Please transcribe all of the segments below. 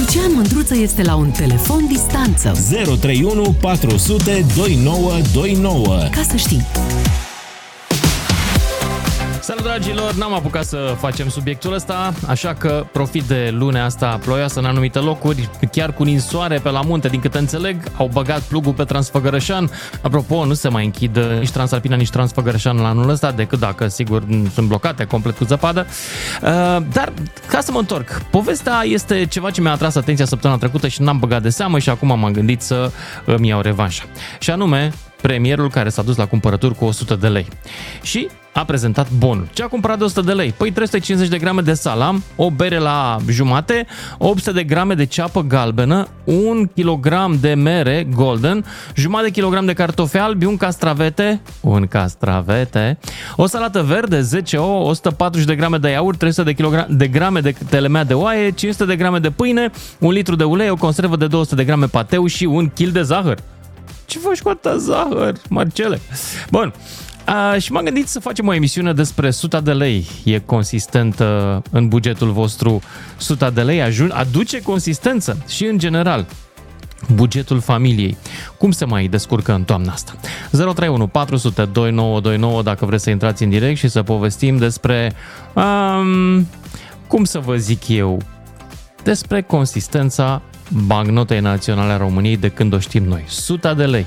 Lucian Mândruță este la un telefon distanță. 031 400 2929. Ca să știi. Salut dragilor, n-am apucat să facem subiectul ăsta, așa că profit de lunea asta ploioasă în anumite locuri, chiar cu ninsoare pe la munte, din câte înțeleg, au băgat plugul pe Transfăgărășan. Apropo, nu se mai închid nici Transalpina, nici Transfăgărășan la anul ăsta, decât dacă, sigur, sunt blocate complet cu zăpadă. Uh, dar, ca să mă întorc, povestea este ceva ce mi-a atras atenția săptămâna trecută și n-am băgat de seamă și acum m-am gândit să îmi iau revanșa. Și anume, premierul care s-a dus la cumpărături cu 100 de lei. Și a prezentat bonul. Ce a cumpărat de 100 de lei? Păi 350 de grame de salam, o bere la jumate, 800 de grame de ceapă galbenă, 1 kg de mere golden, jumătate de kilogram de cartofi albi, un castravete, un castravete, o salată verde, 10 ouă, 140 de grame de iaurt, 300 de, kilogram, de grame de telemea de oaie, 500 de grame de pâine, un litru de ulei, o conservă de 200 de grame pateu și un kil de zahăr. Ce faci cu atâta zahăr, Marcele? Bun, a, și m-am gândit să facem o emisiune despre 100 de lei. E consistentă în bugetul vostru 100 de lei? Ajun, aduce consistență și în general bugetul familiei. Cum se mai descurcă în toamna asta? 031 400 2929 dacă vreți să intrați în direct și să povestim despre um, cum să vă zic eu despre consistența bancnotei naționale a României de când o știm noi. Suta de lei.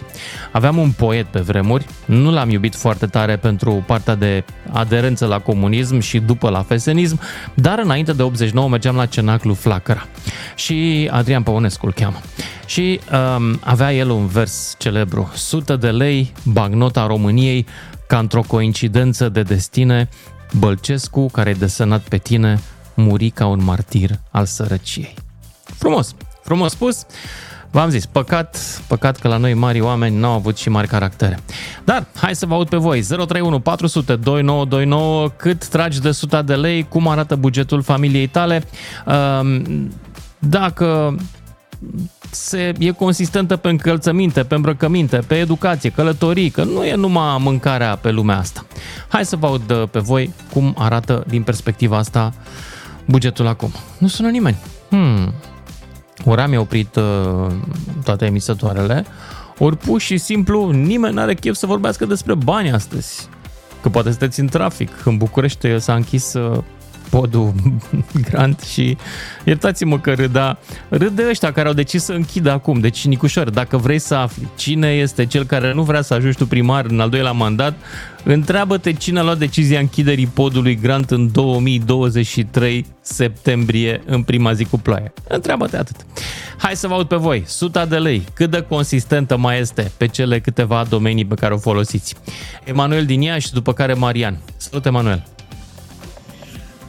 Aveam un poet pe vremuri, nu l-am iubit foarte tare pentru partea de aderență la comunism și după la fesenism, dar înainte de 89 mergeam la Cenaclu Flacăra. Și Adrian Păunescu îl cheamă. Și um, avea el un vers celebru. Sută de lei, bancnota României, ca într-o coincidență de destine, Bălcescu, care e desenat pe tine, muri ca un martir al sărăciei. Frumos! Frumos spus. V-am zis, păcat, păcat că la noi mari oameni n-au avut și mari caractere. Dar, hai să vă aud pe voi. 031 400 2929, cât tragi de 100 de lei, cum arată bugetul familiei tale, dacă se, e consistentă pe încălțăminte, pe îmbrăcăminte, pe educație, călătorii, că nu e numai mâncarea pe lumea asta. Hai să vă aud uh, pe voi cum arată din perspectiva asta bugetul acum. Nu sună nimeni. Hmm, ori am oprit uh, toate emisătoarele, ori pur și simplu nimeni n-are chef să vorbească despre bani astăzi. Că poate sunteți în trafic. În București s-a închis uh, podul Grant și iertați-mă că râda, râd de ăștia care au decis să închidă acum. Deci, Nicușor, dacă vrei să afli cine este cel care nu vrea să ajungi tu primar în al doilea mandat, întreabă-te cine a luat decizia închiderii podului Grant în 2023 septembrie, în prima zi cu ploaie. Întreabă-te atât. Hai să vă aud pe voi. Suta de lei. Cât de consistentă mai este pe cele câteva domenii pe care o folosiți? Emanuel din Iași, după care Marian. Salut, Emanuel!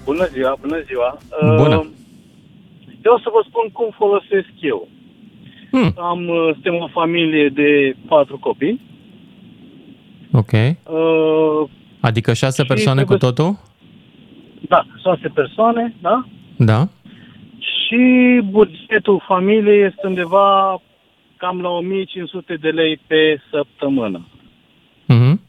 Bună ziua, bună ziua. Bună. Uh, eu să vă spun cum folosesc eu. Hmm. Am, uh, suntem o familie de patru copii. Ok. Uh, Adică șase și persoane cu trebuie- totul? Da, șase persoane, da? Da. Și bugetul familiei este undeva cam la 1500 de lei pe săptămână. Mhm.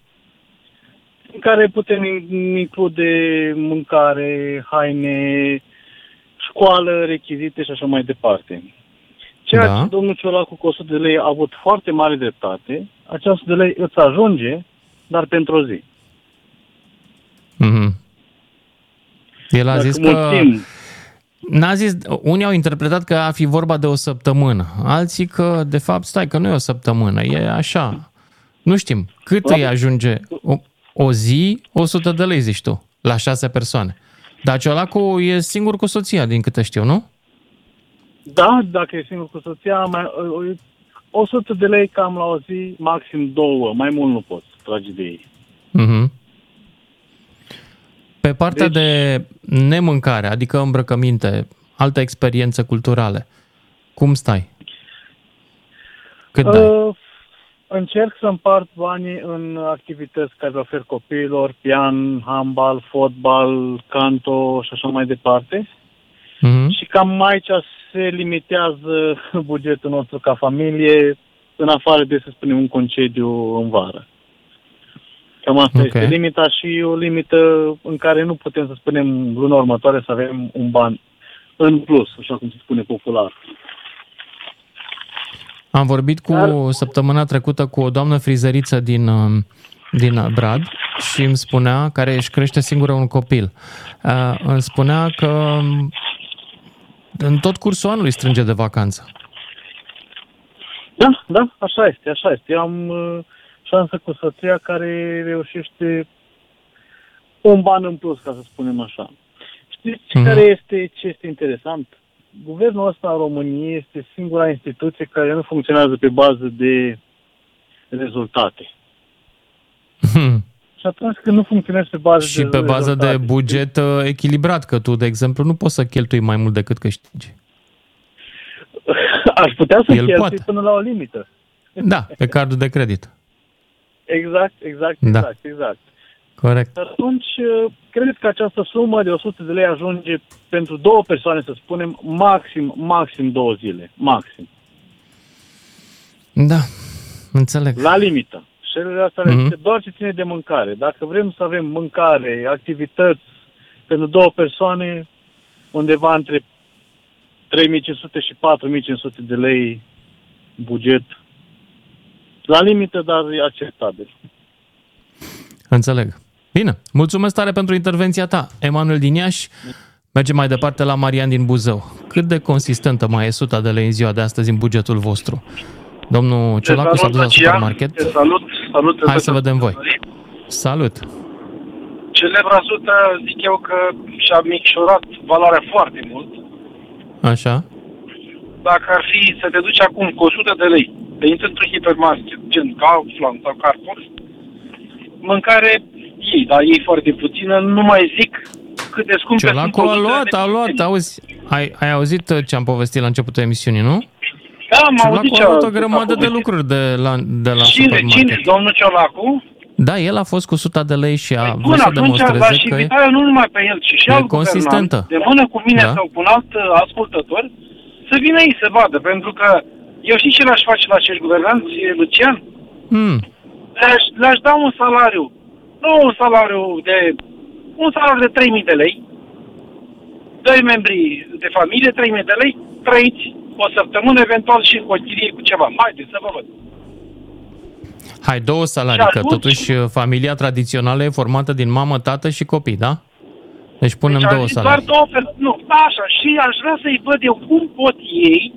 În care putem in- include mâncare, haine, școală, rechizite și așa mai departe. Ceea Da. ce domnul Ciolacu cu 100 de lei a avut foarte mare dreptate, aceea 100 de lei îți ajunge, dar pentru o zi. Mhm. El a Dacă zis că... mulțim, N-a zis, unii au interpretat că ar fi vorba de o săptămână, alții că, de fapt, stai, că nu e o săptămână, e așa. Nu știm. Cât Probabil- îi ajunge o, o zi, 100 de lei, zici tu, la șase persoane. Dar Ciolacu e singur cu soția, din câte știu, nu? da, dacă e singur cu soția, mai, 100 de lei cam la o zi, maxim două, mai mult nu poți trage de ei. Mhm. Pe partea Deci- de nemâncare, adică îmbrăcăminte, alte experiențe culturale, cum stai? Cât dai? Uh, încerc să împart banii în activități care le ofer copiilor, pian, handbal, fotbal, canto și așa mai departe. Mhm. Și cam aici se limitează bugetul nostru ca familie, în afară de, să spunem, un concediu în vară. Cam asta Ok. este limita și o limită în care nu putem să spunem luna următoare să avem un ban în plus, așa cum se spune popular. Am vorbit cu Dar- săptămâna trecută cu o doamnă frizeriță din, uh, din Brad și îmi spunea, care își crește singură un copil, uh, îmi spunea că um, în tot cursul anului strânge de vacanță. Da, da, așa este, așa este. Eu am uh, șansă cu soția care reușește un ban în plus, ca să spunem așa. Știți Mhm. care este ce este interesant? Guvernul ăsta în România este singura instituție care nu funcționează pe bază de rezultate. Hmm. Și atunci când nu funcționează pe bază Și de pe bază de rezultate, buget uh, echilibrat, că tu, de exemplu, nu poți să cheltui mai mult decât câștigi. Aș putea să El cheltui poate. până la o limită. Da, pe cardul de credit. Exact, exact, Da. exact, exact. Corect. Atunci, uh, cred că această sumă de 100 de lei ajunge pentru două persoane, să spunem, maxim, maxim două zile. Maxim. Da, înțeleg. La limită. Și asta Mhm. este doar ce ține de mâncare. Dacă vrem să avem mâncare, activități pentru două persoane, undeva între 3500 și 4500 de lei buget. La limită, dar e acceptabil. Înțeleg. Bine, mulțumesc tare pentru intervenția ta. Emanuel din Iași, mergem mai departe la Marian din Buzău. Cât de consistentă mai e suta de lei în ziua de astăzi în bugetul vostru? Domnul Ciolacu s-a dus la supermarket. Te salut, salut. Hai să vedem voi. Salut! Celebra sută, zic eu că și-a micșorat valoarea foarte mult. Așa? Dacă ar fi să te duci acum cu 100 de lei, te intri într-un hipermarket, gen Kaufland sau Carrefour, mâncare ei, dar ei foarte puțină, nu mai zic cât de scumpe sunt Ciolacu a produsele luat, de a luat, higienă. auzi. Ai, ai auzit uh, ce am povestit la începutul emisiunii, nu? Da, am auzit Ciolacu ce a luat o a grămadă de povestit. lucruri de la, de la Cine, cine, supermarket. domnul Ciolacu? Da, el a fost cu 100 de lei și a Păi vrut Bun, să atunci demonstreze l-aș că e... invita eu nu numai pe el, ci și e alt consistentă. guvernant, de mână cu mine Da. sau cu un alt uh, ascultător, să vină ei să vadă, pentru că eu știi ce l-aș face la acești guvernanți, Lucian? Hmm, Le-aș, le-aș da un salariu, nu un salariu de, un salariu de 3.000 de lei, doi membri de familie, 3.000 de lei, trăiți o săptămână, eventual și cu o chirie cu ceva. Haideți să vă văd. hai, două salarii, Și că atunci- totuși uh, familia tradițională e formată din mamă, tată și copii, da? Deci punem Deci ar două fi doar salarii. două persoane. Nu, așa. Și aș vrea să-i văd eu cum pot ei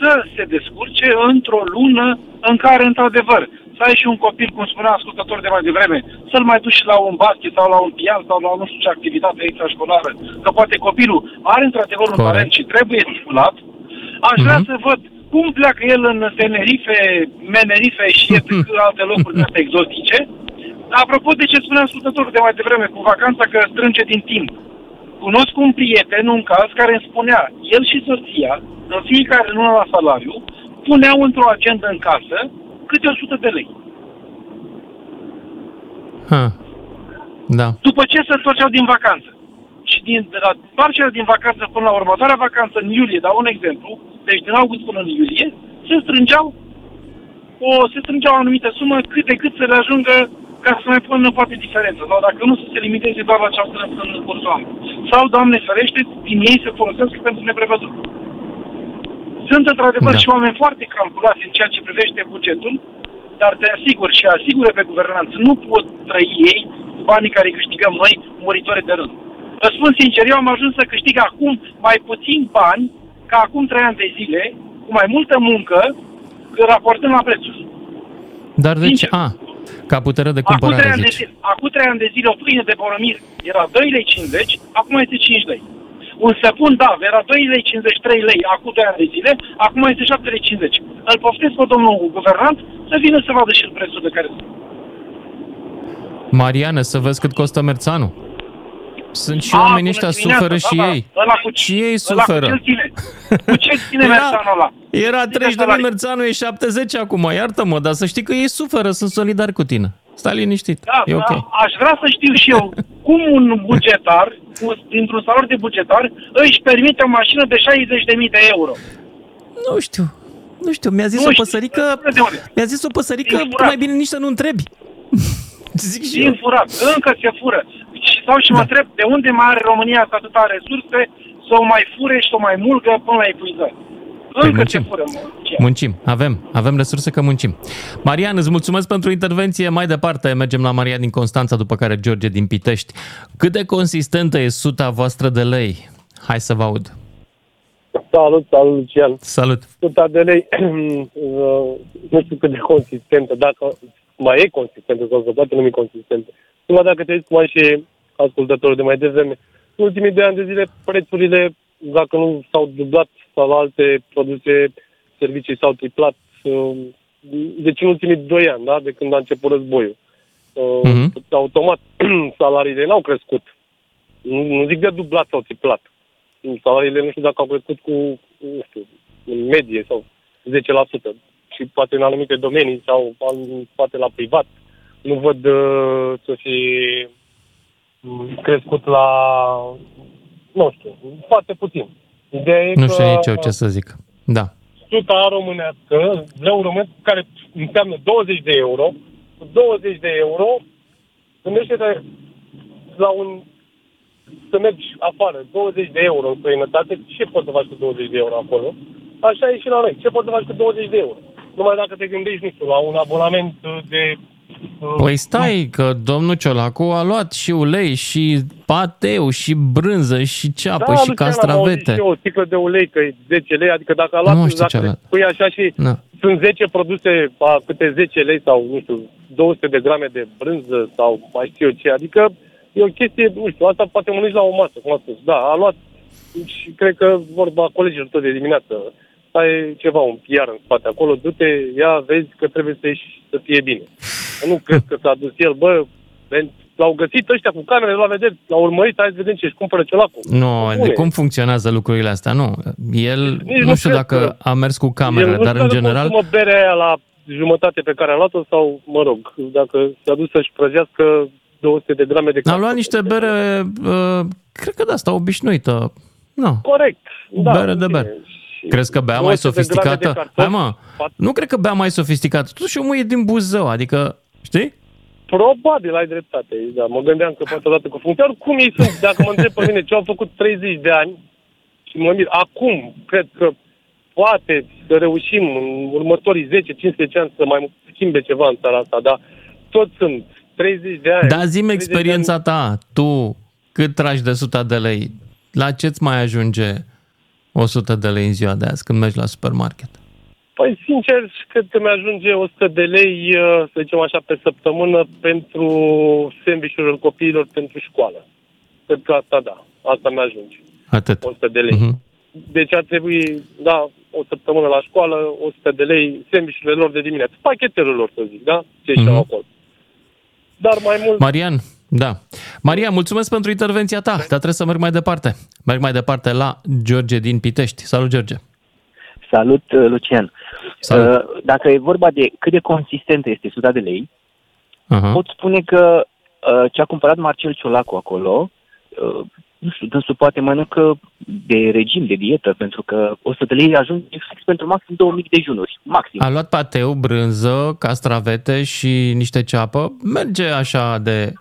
să se descurce într-o lună în care, într-adevăr, să ai și un copil, cum spunea ascultător de mai devreme, să-l mai duci la un basket sau la un pian sau la nu știu ce activitate extrașcolară, că poate copilul are într-adevăr un Corect. talent și trebuie stimulat. Aș vrea Mhm. să văd cum pleacă el în Tenerife, Menerife și etc. alte locuri de astea exotice. Apropo de ce spunea ascultătorul de mai devreme cu vacanța că strânge din timp. Cunosc un prieten, un caz, care îmi spunea, el și soția, în fiecare lună la salariu, puneau într-o agendă în casă câte 100 de lei. Ha. Da. După ce se întorceau din vacanță. Și din, de la întoarcerea din vacanță până la următoarea vacanță în iulie, dau un exemplu, deci din august până în iulie, se strângeau o, se strângeau o anumită sumă cât de cât să le ajungă ca să mai pună poate diferență. Sau dacă nu, să se limiteze doar la această până în cursul anului. Sau, Doamne ferește, din ei se folosească pentru neprevăzut. Sunt într-adevăr Da. și oameni foarte calculați în ceea ce privește bugetul, dar te asigur și asigură pe guvernanță, nu pot trăi ei cu banii care câștigăm noi, muritori de rând. Vă spun sincer, eu am ajuns să câștig acum mai puțin bani ca acum trei ani de zile, cu mai multă muncă, raportând la prețuri. Dar deci, Sincer. a, ca putere de Acum trei, cumpărare, ani de zici. zile, acum trei ani de zile o pâine de boromir era 2,50 lei, acum este 5 lei. Un săpun, da, era 2,53 lei, 3 lei acum 2 ani de zile, acum este 7,50 lei. Îl poftesc pe domnul guvernant să vină să vadă și el prețul de care sunt. Mariană, să vezi cât costă merțanul. Sunt și A, oamenii bună ăștia, dimineața, suferă și da, da, ei. Ăla cu, Și ei ăla suferă. Cu ce ține? Cu ce ține Era, merțanul ăla? era Ține 30 de lei salarii. merțanul, e 70 acum, iartă-mă, dar să știi că ei suferă, sunt solidari cu tine. Stai liniștit, Da, e ok. da, aș vrea să știu și eu cum un bugetar, cu- dintr-un salariu de bugetar, își permite o mașină de 60.000 de euro. Nu știu, nu știu, mi-a zis Nu o știu, păsărică, de unde? mi-a zis o păsărică, Din furat. mai bine nici să nu întrebi. Zic și Din eu. furat, încă se fură. Și stau și mă Da. întreb de unde mai are România atâta resurse să o mai fure și să o mai mulgă până la epuizare. Păi Încă muncim. ce fură, mă. Ce? Muncim, avem, avem resurse că muncim. Marian, îți mulțumesc pentru intervenție. Mai departe mergem la Marian din Constanța, după care George din Pitești. Cât de consistentă e suta voastră de lei? Hai să vă aud. Salut, salut, Lucian. Salut. Suta de lei, uh, nu știu cât de consistentă, dacă mai e consistentă sau se poate numi consistentă. Numai dacă te uiți cum ai și ascultătorul de mai devreme, în ultimii doi ani de zile, prețurile, dacă nu s-au dublat sau la alte produse, servicii s-au triplat. uh, Deci în ultimii doi ani, da, de când a început războiul. Uh, Mhm. Automat, salariile n-au crescut. Nu, nu zic de dublat sau triplat salariile nu știu dacă au crescut cu, nu știu, în medie sau 10% și poate în anumite domenii sau în- poate la privat. Nu văd uh, să fi mm, crescut la, nu știu, foarte puțin. Ideea e Nu că știu nici eu ce să zic. Da. suta românească, leu român, care înseamnă 20 de euro, cu 20 de euro, gândește-te la un să mergi afară, 20 de euro în străinătate, ce poți să faci cu 20 de euro acolo? Așa e și la noi. Ce poți să faci cu 20 de euro? Numai dacă te gândești, nu știu, la un abonament de... uh, Păi stai că domnul Ciolacu a luat și ulei și pateu și brânză și ceapă da, și Lucian, am auzit castravete. și eu o sticlă de ulei, că e 10 lei, adică dacă a luat, Nu știu ce a dacă luat. pui așa și Da. sunt 10 produse a câte 10 lei sau, nu știu, 200 de grame de brânză sau mai știu eu ce, adică e o chestie, nu știu, asta poate mănânci la o masă, cum a spus. Da, a luat și cred că vorba colegilor tot de dimineață, ai ceva, un PR în spate acolo, du-te, ia, vezi că trebuie să ieși să fie bine. Nu cred că s-a dus el, bă, ven- l-au găsit ăștia cu camerele la vedere, l-au urmărit, hai să vedem ce își cumpără celacul. Nu, de Bune. cum funcționează lucrurile astea? Nu. El, Nici nu nu știu cred dacă că- a mers cu El camera, nu dar știu în dacă general... consumă berea aia la jumătate pe care a luat-o sau, mă rog, dacă s-a dus să-și prăjească 200 de grame de A cartofi. luat niște bere, uh, cred că de asta obișnuită. Nu. Corect. Da, Bere de bine. bere. Și Crezi că bea mai 200 de grame de sofisticată? cartofi, Hai mă, pat- nu cred că bea mai sofisticată. Totuși omul e din Buzău, adică, știi? Probabil ai dreptate. Da, mă gândeam că poate odată cu funcția. Cum ei sunt, dacă mă întreb pe mine ce au făcut 30 de ani și mă mir, acum cred că poate să reușim în următorii 10-15 ani să mai schimbe ceva în țara asta, dar toți sunt 30 de ani. Da, zi-mi 30 de experiența ani. ta. Tu, cât tragi de 100 de lei? La ce-ți mai ajunge 100 de lei în ziua de azi când mergi la supermarket? Păi, sincer, cred că mi-ajunge 100 de lei, uh, să zicem așa, pe săptămână pentru sandvișurile copiilor pentru școală. Cred că asta, da, asta mi-ajunge, Atât. 100 de lei. Mhm. Deci ar trebui, da, o săptămână la școală, 100 de lei, sandvișurile lor de dimineață, pachetelul lor, să zic, da? Ce Mhm. și-au acolo. Dar mai mult, Marian, da. Marian, mulțumesc pentru intervenția ta, dar trebuie să merg mai departe. Merg mai departe la George din Pitești. Salut, George. Salut, uh, Lucian. Salut. Uh, Dacă e vorba de cât de consistentă este suta de lei, Aha. pot spune că uh, ce a cumpărat Marcel Ciolacu acolo, uh, nu știu, dânsul poate mănâncă de regim, de dietă, pentru că 100 de lei ajunge fix pentru maxim 2000 de junuri. Maxim. A luat pateu, brânză, castravete și niște ceapă. Merge așa de...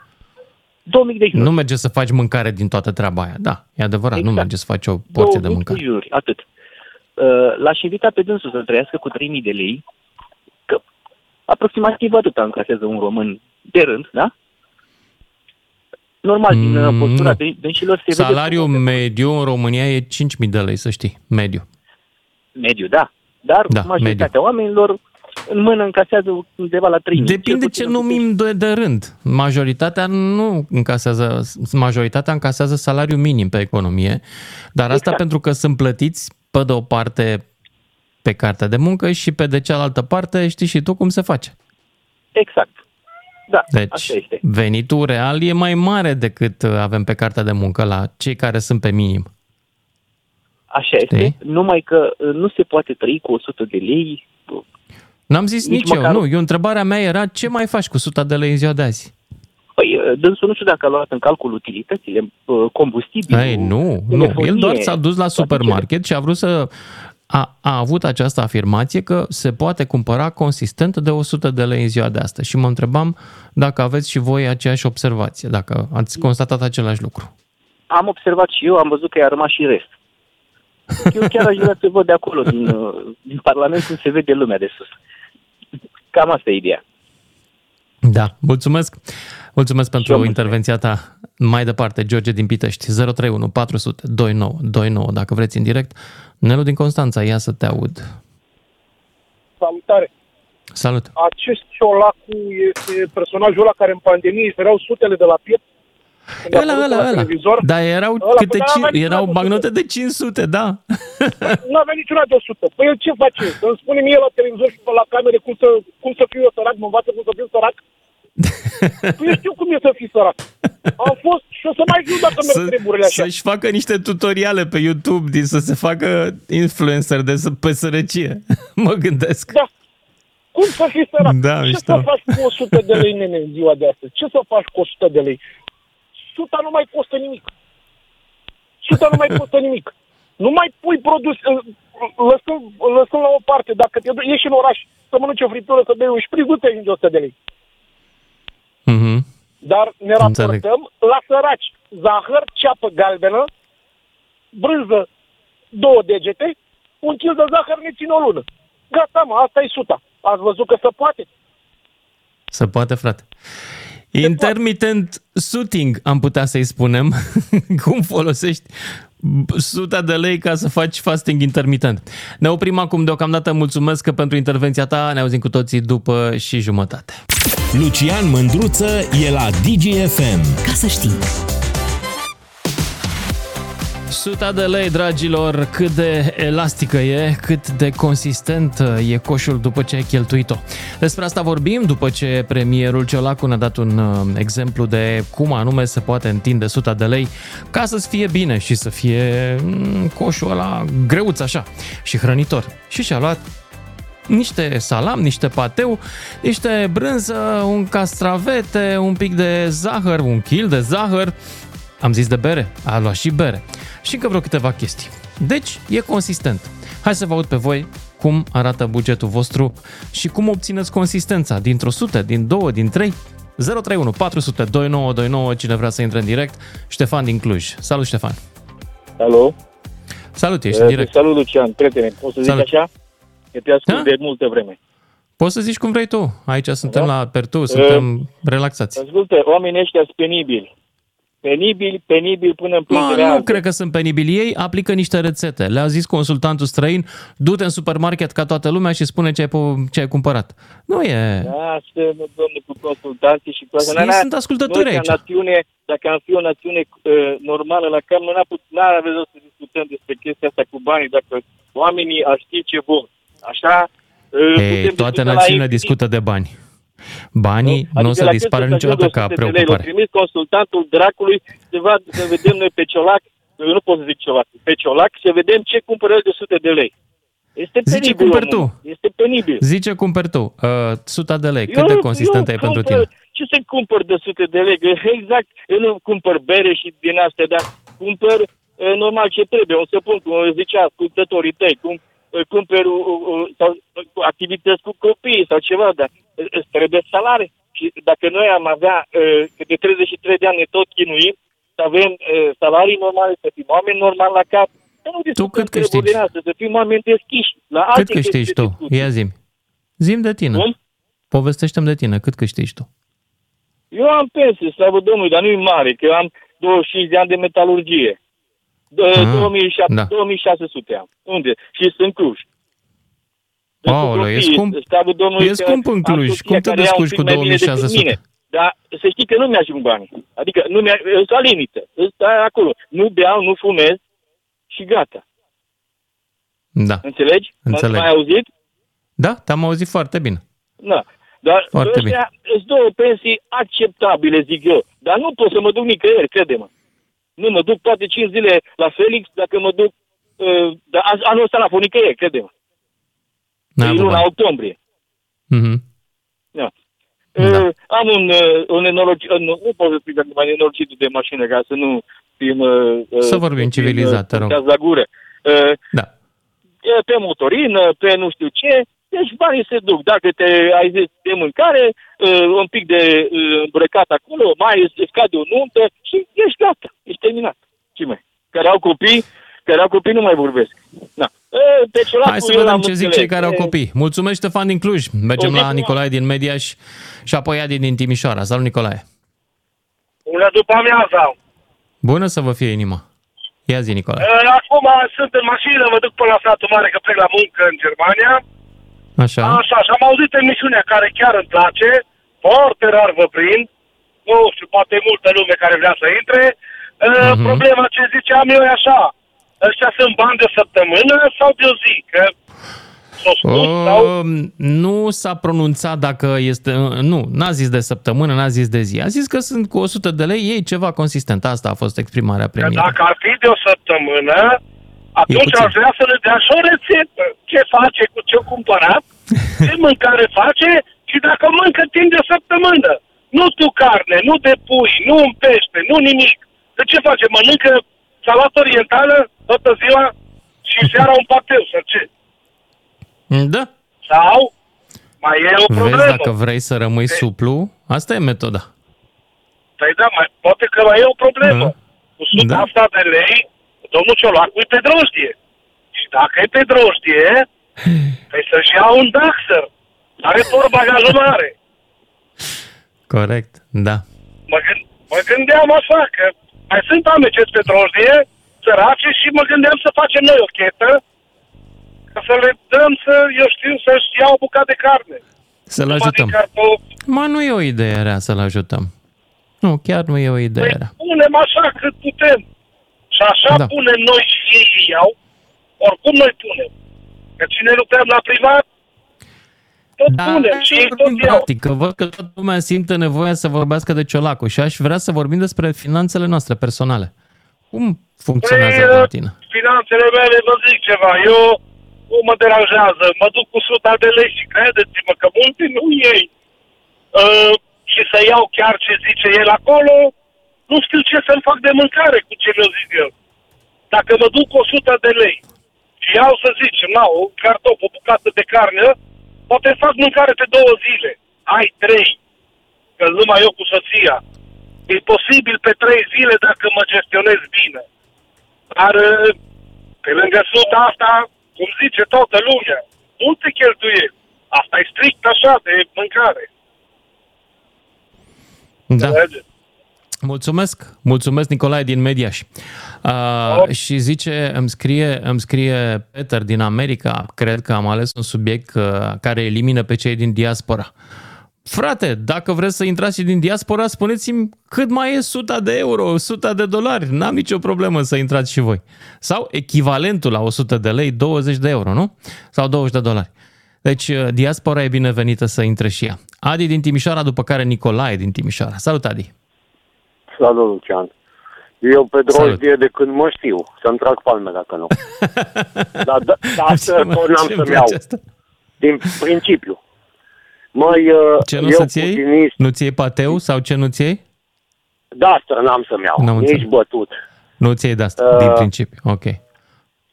2000 de junuri. Nu merge să faci mâncare din toată treaba aia. Da, e adevărat, nu Exact. merge să faci o porție de 2000 mâncare. junuri, atât. Uh, L-aș invita pe dânsul să trăiască cu 3000 de lei, că aproximativ atât încasează un român de rând, da? Normal, din Mm, mm, postura nu. de dânșilor se vede... Salariul mediu în România e 5.000 de lei, să știi. Mediu. Mediu, da. Dar Da, da, majoritatea mediu. oamenilor în mână încasează undeva la 3.000. Depinde ce numim de, de rând. Majoritatea nu încasează, majoritatea încasează salariu minim pe economie, dar asta Exact. pentru că sunt plătiți pe de o parte pe cartea de muncă și pe de cealaltă parte știi și tu cum se face. Exact. Da, Deci așa este. venitul real e mai mare decât avem pe cartea de muncă la cei care sunt pe minim. Așa Știi? este. Numai că uh, nu se poate trăi cu 100 de lei. N-am zis nici, Nici eu, măcar- nu. Eu, întrebarea mea era ce mai faci cu 100 de lei în ziua de azi? Păi, uh, dânsul nu știu dacă a luat în calcul utilitățile, uh, combustibilul. Ei, nu, nu. telefonie, El doar s-a dus la toate supermarket și a vrut să... A, a avut această afirmație că se poate cumpăra consistent de 100 de lei în ziua de astăzi. Și mă întrebam dacă aveți și voi aceeași observație, dacă ați constatat același lucru. Am observat și eu, am văzut că i-a rămas și rest. Eu chiar aș vrea să văd de acolo, din, uh, din Parlament, cum se vede lumea de sus. Cam asta e ideea. Da, mulțumesc. Mulțumesc pentru eu intervenția ta. Mai departe, George din Pitești, 031 400 29 29, dacă vreți în direct. Nelu din Constanța, ia să te aud. Salutare! Salut! Acest Ciolacu este personajul ăla care în pandemie își erau sutele de la piept. Când a Ăla, apărut ăla, la ăla. televizor. Dar erau, Ăla, câte păi da, cin- avea erau niciodată bagnote de 500, da. Nu avea niciuna de 100. Păi el ce face? Să-mi spune mie la televizor și pe la camere cum să, cum să fiu eu sărac, mă învață cum să fiu sărac? Păi eu știu cum e să fii sărac. Am fost și o să mai fiu dacă merg treburile așa. să-și facă niște tutoriale pe YouTube din să se facă influencer de să, pe sărăcie. mă gândesc. Da. Cum să fii sărac? Da, Ce mișto. să faci cu 100 de lei, nene, în ziua de astăzi? Ce să faci cu 100 de lei? 100 nu mai costă nimic. 100 nu mai costă nimic. Nu mai pui produs, lăsând, lăsând la o parte, dacă te duci, ieși în oraș să mănânci o fritură, să bei un șpriț, nu te ajunge 100 de lei. Mhm. Dar ne Înțeleg. raportăm la săraci. Zahăr, ceapă galbenă, brânză, două degete, un kil de zahăr ne ține o lună. Gata, mă, asta e suta. Ați văzut că se poate? Se poate, frate. Intermittent shooting, am putea să-i spunem. Cum folosești suta de lei ca să faci fasting intermitent. Ne oprim acum deocamdată. Mulțumesc pentru intervenția ta. Ne auzim cu toții după și jumătate. Lucian Mândruță e la DGFM. Ca să știi. Suta de lei, dragilor, cât de elastică e, cât de consistent e coșul după ce ai cheltuit-o. Despre asta vorbim după ce premierul Ciolacu ne-a dat un uh, exemplu de cum anume se poate întinde suta de lei ca să-ți fie bine și să fie mm, coșul ăla greuț așa și hrănitor. Și și-a luat niște salam, niște pateu, niște brânză, un castravete, un pic de zahăr, un kil de zahăr, am zis de bere, a luat și bere și încă vreo câteva chestii. Deci, e consistent. Hai să vă aud pe voi cum arată bugetul vostru și cum obțineți consistența dintr-o sută, din două, din trei. 031 400 2929, cine vrea să intre în direct, Ștefan din Cluj. Salut, Ștefan! Alo? Salut, ești în direct. Salut, Lucian, prietene. Poți să zic Salut. așa? Că te ascult Da? de multă vreme. Poți să zici cum vrei tu. Aici suntem Da? la Pertu, suntem relaxați. Ascultă, oamenii ăștia sunt penibili. Penibili, penibili până în Ma, plângere nu arde. cred că sunt penibili. Ei aplică niște rețete. Le-a zis consultantul străin, du-te în supermarket ca toată lumea și spune ce ai, po- ce ai cumpărat. Nu e... Da, să, domnule, cu consultanții și cu asta. Ei N-a- sunt ascultători noi, aici. Ca națiune, dacă am fi o națiune uh, normală la cam, nu n-a put- n-ar avea rost să discutăm despre chestia asta cu banii, dacă oamenii ar ști ce bun. Așa, uh, Ei, putem toate discuta la națiunile infinit. discută de bani. Banii nu, nu o Adică să la dispară chestia asta, niciodată 200 ca de lei, L-a preocupare. trimis consultantul dracului să, vad, să vedem noi pe Ciolac, eu nu pot să zic Ciolac, pe Ciolac, să vedem ce cumpără el de 100 de lei. Este Zice penibil, cumperi omul. tu. Este penibil. Zice cumperi tu, uh, suta de lei, cât de consistentă e pentru cumpăr- tine? Ce să cumpăr de 100 de lei? Că Exact, eu nu cumpăr bere și din astea, dar cumpăr uh, normal ce trebuie. O să pun, cum zicea ascultătorii tăi, cum uh, cumpăr uh, uh, sau, uh, activități cu copii sau ceva, dar uh, îți trebuie salare. Și dacă noi am avea, uh, că de 33 de ani ne tot chinuim, să avem uh, salarii normale, să fim oameni normali la cap, să nu discutăm cât treburi câștigi? din astea, să fim oameni deschiși. La Cât alte câștigi chestii de tu? discuție. Ia zi Zim de tine. Cum? Povestește-mi de tine, cât câștigi tu? Eu am pensie, slavă Domnului, dar nu e mare, că eu am 25 de ani de metalurgie. De, Ah, 2600, da. 2600 am. Unde? Și sunt în Cluj. Aoleu, e scump, Slavă Domnului e că scump în am Cluj. soția Cum te care ia un descurci pic cu mai bine decât 2600? mine. Dar să știi că nu mi-ajung banii. Adică nu mi-a, sunt la limită. Stai acolo. Nu beau, nu fumez și gata. Da. Înțelegi? Înțeleg. M-ai auzit? Da, te-am auzit foarte bine. Da. Dar Foarte ăștia sunt două pensii acceptabile, zic eu. Dar nu pot să mă duc nicăieri, crede-mă. Nu mă duc toate 5 zile la Felix, dacă mă duc... Uh, dar azi- anul ăsta n-a fost nicăieri, crede-mă. N-ai E avut luna bani. octombrie. Mhm. Da. Da. Uh, am un, uh, un nenorocit, uh, nu, nu pot să spun dacă mai nenorocit de mașină, ca să nu fim... Uh, uh, Să vorbim fim, civilizat, te rog. dați la gură. Uh, Da. e pe motorină, pe nu știu ce, deci banii se duc. Dacă te ai zis de mâncare, uh, un pic de uh, îmbrăcat acolo, mai îți îți scade o nuntă și ești gata, ești terminat. Ce mai? Care au copii, care au copii nu mai vorbesc. Da. E, pe ciolacul Hai să eu vedem am ce zic înțeles. cei care au E, copii. Mulțumesc, Ștefan din Cluj. Mergem O zi la bună. Nicolae din Mediaș și apoi Adi din Timișoara. Salut, Nicolae. Bună după amiaza. Bună să vă fie inima. Ia zi, Nicolae. Uh, Acum sunt în mașină, mă duc până la satul mare că plec la muncă în Germania. Așa. Așa, și am auzit emisiunea care chiar îmi place, foarte rar vă prind, nu știu, poate e multă lume care vrea să intre. Uh, Mhm. Problema ce ziceam eu e așa, ăștia sunt bani de o săptămână sau de o zi? Că s-o spus sau... Um, nu s-a pronunțat dacă este... Nu, n-a zis de săptămână, n-a zis de zi. A zis că sunt cu 100 de lei, ei ceva consistent. Asta a fost exprimarea Că premierului. dacă ar fi de o săptămână, atunci puțin. ar vrea să ne dea și o rețetă. Ce face cu ce-o cumpărat, ce mâncare face și dacă mâncă timp de o săptămână. Nu tu carne, nu de pui, nu un pește, nu nimic. De ce face? Mănâncă salată orientală toată ziua și seara un pateu sau ce? Da. Sau mai e o problemă. Vezi, dacă vrei să rămâi suplu, asta e metoda. Păi da, mai, poate că mai e o problemă. Da. Cu suta Da. asta de lei, domnul Ciolacu e pe drojdie. Și dacă e pe drojdie, păi să-și ia un Daxer. Are por bagajul mare. Corect, da. Mă, gând, mă gândeam așa, că mai sunt oameni ce pe drojdie, săraci, și mă gândeam să facem noi o chetă, ca să le dăm să, eu știu, să-și ia o bucată de carne. Să-l Numai ajutăm. din cartofi. Ma nu e o idee rea să-l ajutăm. Nu, chiar nu e o idee Păi rea. punem așa cât putem. Și așa Da. da. punem noi și ei îi iau. Oricum noi punem. Că cine lucrăm la privat, tot Da, punem și ei tot vorbim iau. practic, că văd că toată lumea simte nevoia să vorbească de Ciolacu și aș vrea să vorbim despre finanțele noastre personale. Cum funcționează Păi, la tine? Finanțele mele, vă zic ceva, eu nu mă deranjează, mă duc cu suta de lei și credeți-mă că multe nu iei. Uh, și să iau chiar ce zice el acolo, nu știu ce să-mi fac de mâncare cu ce mi-o zic eu. Dacă mă duc cu 100 de lei și iau să zicem, na, o cartof, o bucată de carne, poate fac mâncare pe două zile. Ai trei, că numai eu cu soția. E posibil pe trei zile dacă mă gestionez bine. Dar uh, pe lângă suta asta, cum zice toată lumea, multe cheltuieli. Asta e strict așa de mâncare. Da. Înțelegeți? Mulțumesc, mulțumesc Nicolae din Mediaș. Uh, și zice, îmi scrie, îmi scrie Peter din America, cred că am ales un subiect uh, care elimină pe cei din diaspora. Frate, dacă vreți să intrați și din diaspora, spuneți-mi cât mai e 100 de euro, 100 de dolari. N-am nicio problemă să intrați și voi. Sau echivalentul la 100 de lei, 20 de euro, nu? Sau 20 de dolari. Deci uh, diaspora e binevenită să intre și ea. Adi din Timișoara, după care Nicolae din Timișoara. Salut, Adi! Salut, Lucian. Eu pe drojdie de când mă știu, să-mi trag palme dacă nu. Dar da, da, asta Ce mă- tot n-am ce-mi să-mi place iau, asta? din principiu. Măi, uh, Ce nu eu să-ți iei? putinist, Nu-ți iei pateu sau ce nu-ți iei? da, asta n-am să-mi iau, N-am nici înțeles. bătut. Nu-ți iei de asta, Uh, din principiu. Ok.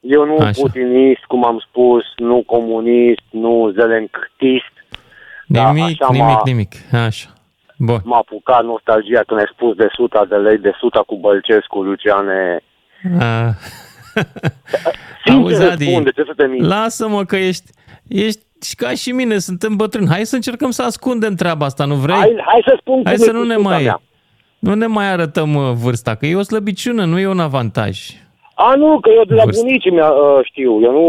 Eu nu Așa. putinist, cum am spus, nu comunist, nu zelenctist. Da, Nimic, așa nimic, m-a- nimic. Așa. Bun. M-a apucat nostalgia când ai spus de suta de lei, de suta cu Bălcescu, Luciane. Uh, Sincer Auzi, Adi, răspund, de ce să te minți? lasă-mă că ești, ești și ca și mine, suntem bătrâni. Hai să încercăm să ascundem treaba asta, nu vrei? Hai, hai să spun Hai cum să e nu cu ne suta mai, mea. nu ne mai arătăm uh, vârsta, că e o slăbiciune, nu e un avantaj. A, nu, că eu de la Vârstă. bunicii mea uh, știu, eu nu...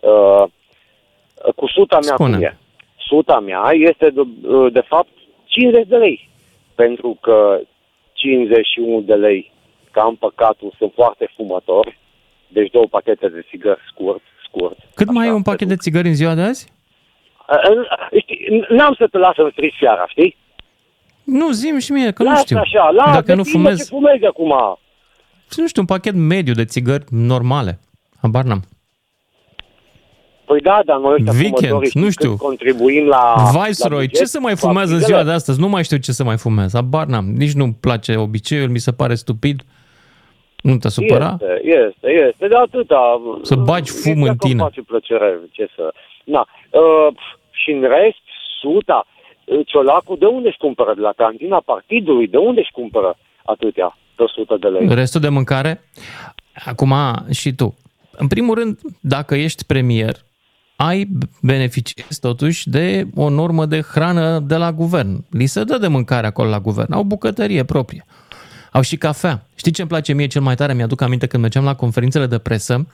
Uh, cu suta mea Spune. cum e? Suta mea este de, uh, de fapt 50 de lei. Pentru că 51 de lei, că am păcatul, sunt foarte fumător. Deci două pachete de țigări scurt, scurt. Cât mai e un pachet de țigări în ziua de azi? Uh, uh, știi, n-am să te las să-mi strici seara, știi? Nu, zim și mie, că nu Lasă știu. așa, la, Dacă nu depinde ce fumez, fumezi acum. nu știu, un pachet mediu de țigări normale. Habar n-am. Păi da, dar noi ăștia Weekend, fumătorii, știi nu știu. cât contribuim la... Viceroy, la buget, ce să mai cu fumează în accizele? ziua de astăzi? Nu mai știu ce să mai fumez. Habar n-am. Nici nu-mi place obiceiul, mi se pare stupid. Nu te supăra? Este, este, este, de atâta. Să bagi fum Exact în că îmi tine. face plăcere, ce să... Na, uh, și în rest, suta, uh, ciolacul, de unde își cumpără? De la cantina partidului, de unde își cumpără atâtea pe 100 de lei? Restul de mâncare? Acum și tu. În primul rând, dacă ești premier, ai beneficiezi totuși de o normă de hrană de la guvern. Li se dă de mâncare acolo la guvern. Au bucătărie proprie. Au și cafea. Știi ce îmi place mie cel mai tare? Mi-aduc aminte când mergeam la conferințele de presă.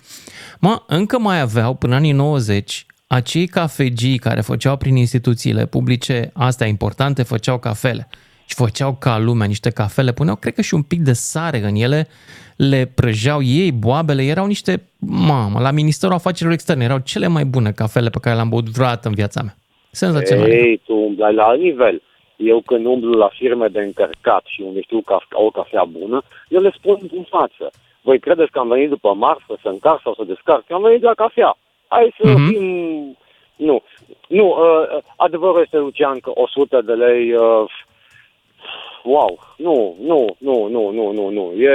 Mă, încă mai aveau până anii 90 acei cafegii care făceau prin instituțiile publice, astea importante, făceau cafele. Și făceau ca lumea niște cafele, puneau, cred că și un pic de sare în ele, le prăjeau ei, boabele, erau niște, mamă, la Ministerul Afacerilor Externe, erau cele mai bune cafele pe care le-am băut vreodată în viața mea. Senzațional. Ei, tu umbli la alt nivel. Eu când umblu la firme de încărcat și unde știu că au o cafea bună, eu le spun în față. Voi credeți că am venit după marfă să încarc sau să descarc? Am venit la cafea. Hai să Mhm. fim... Nu. Nu, uh, adevărul este, Lucian, că 100 de lei... Uh, wow. Nu, nu, nu, nu, nu, nu, nu. E...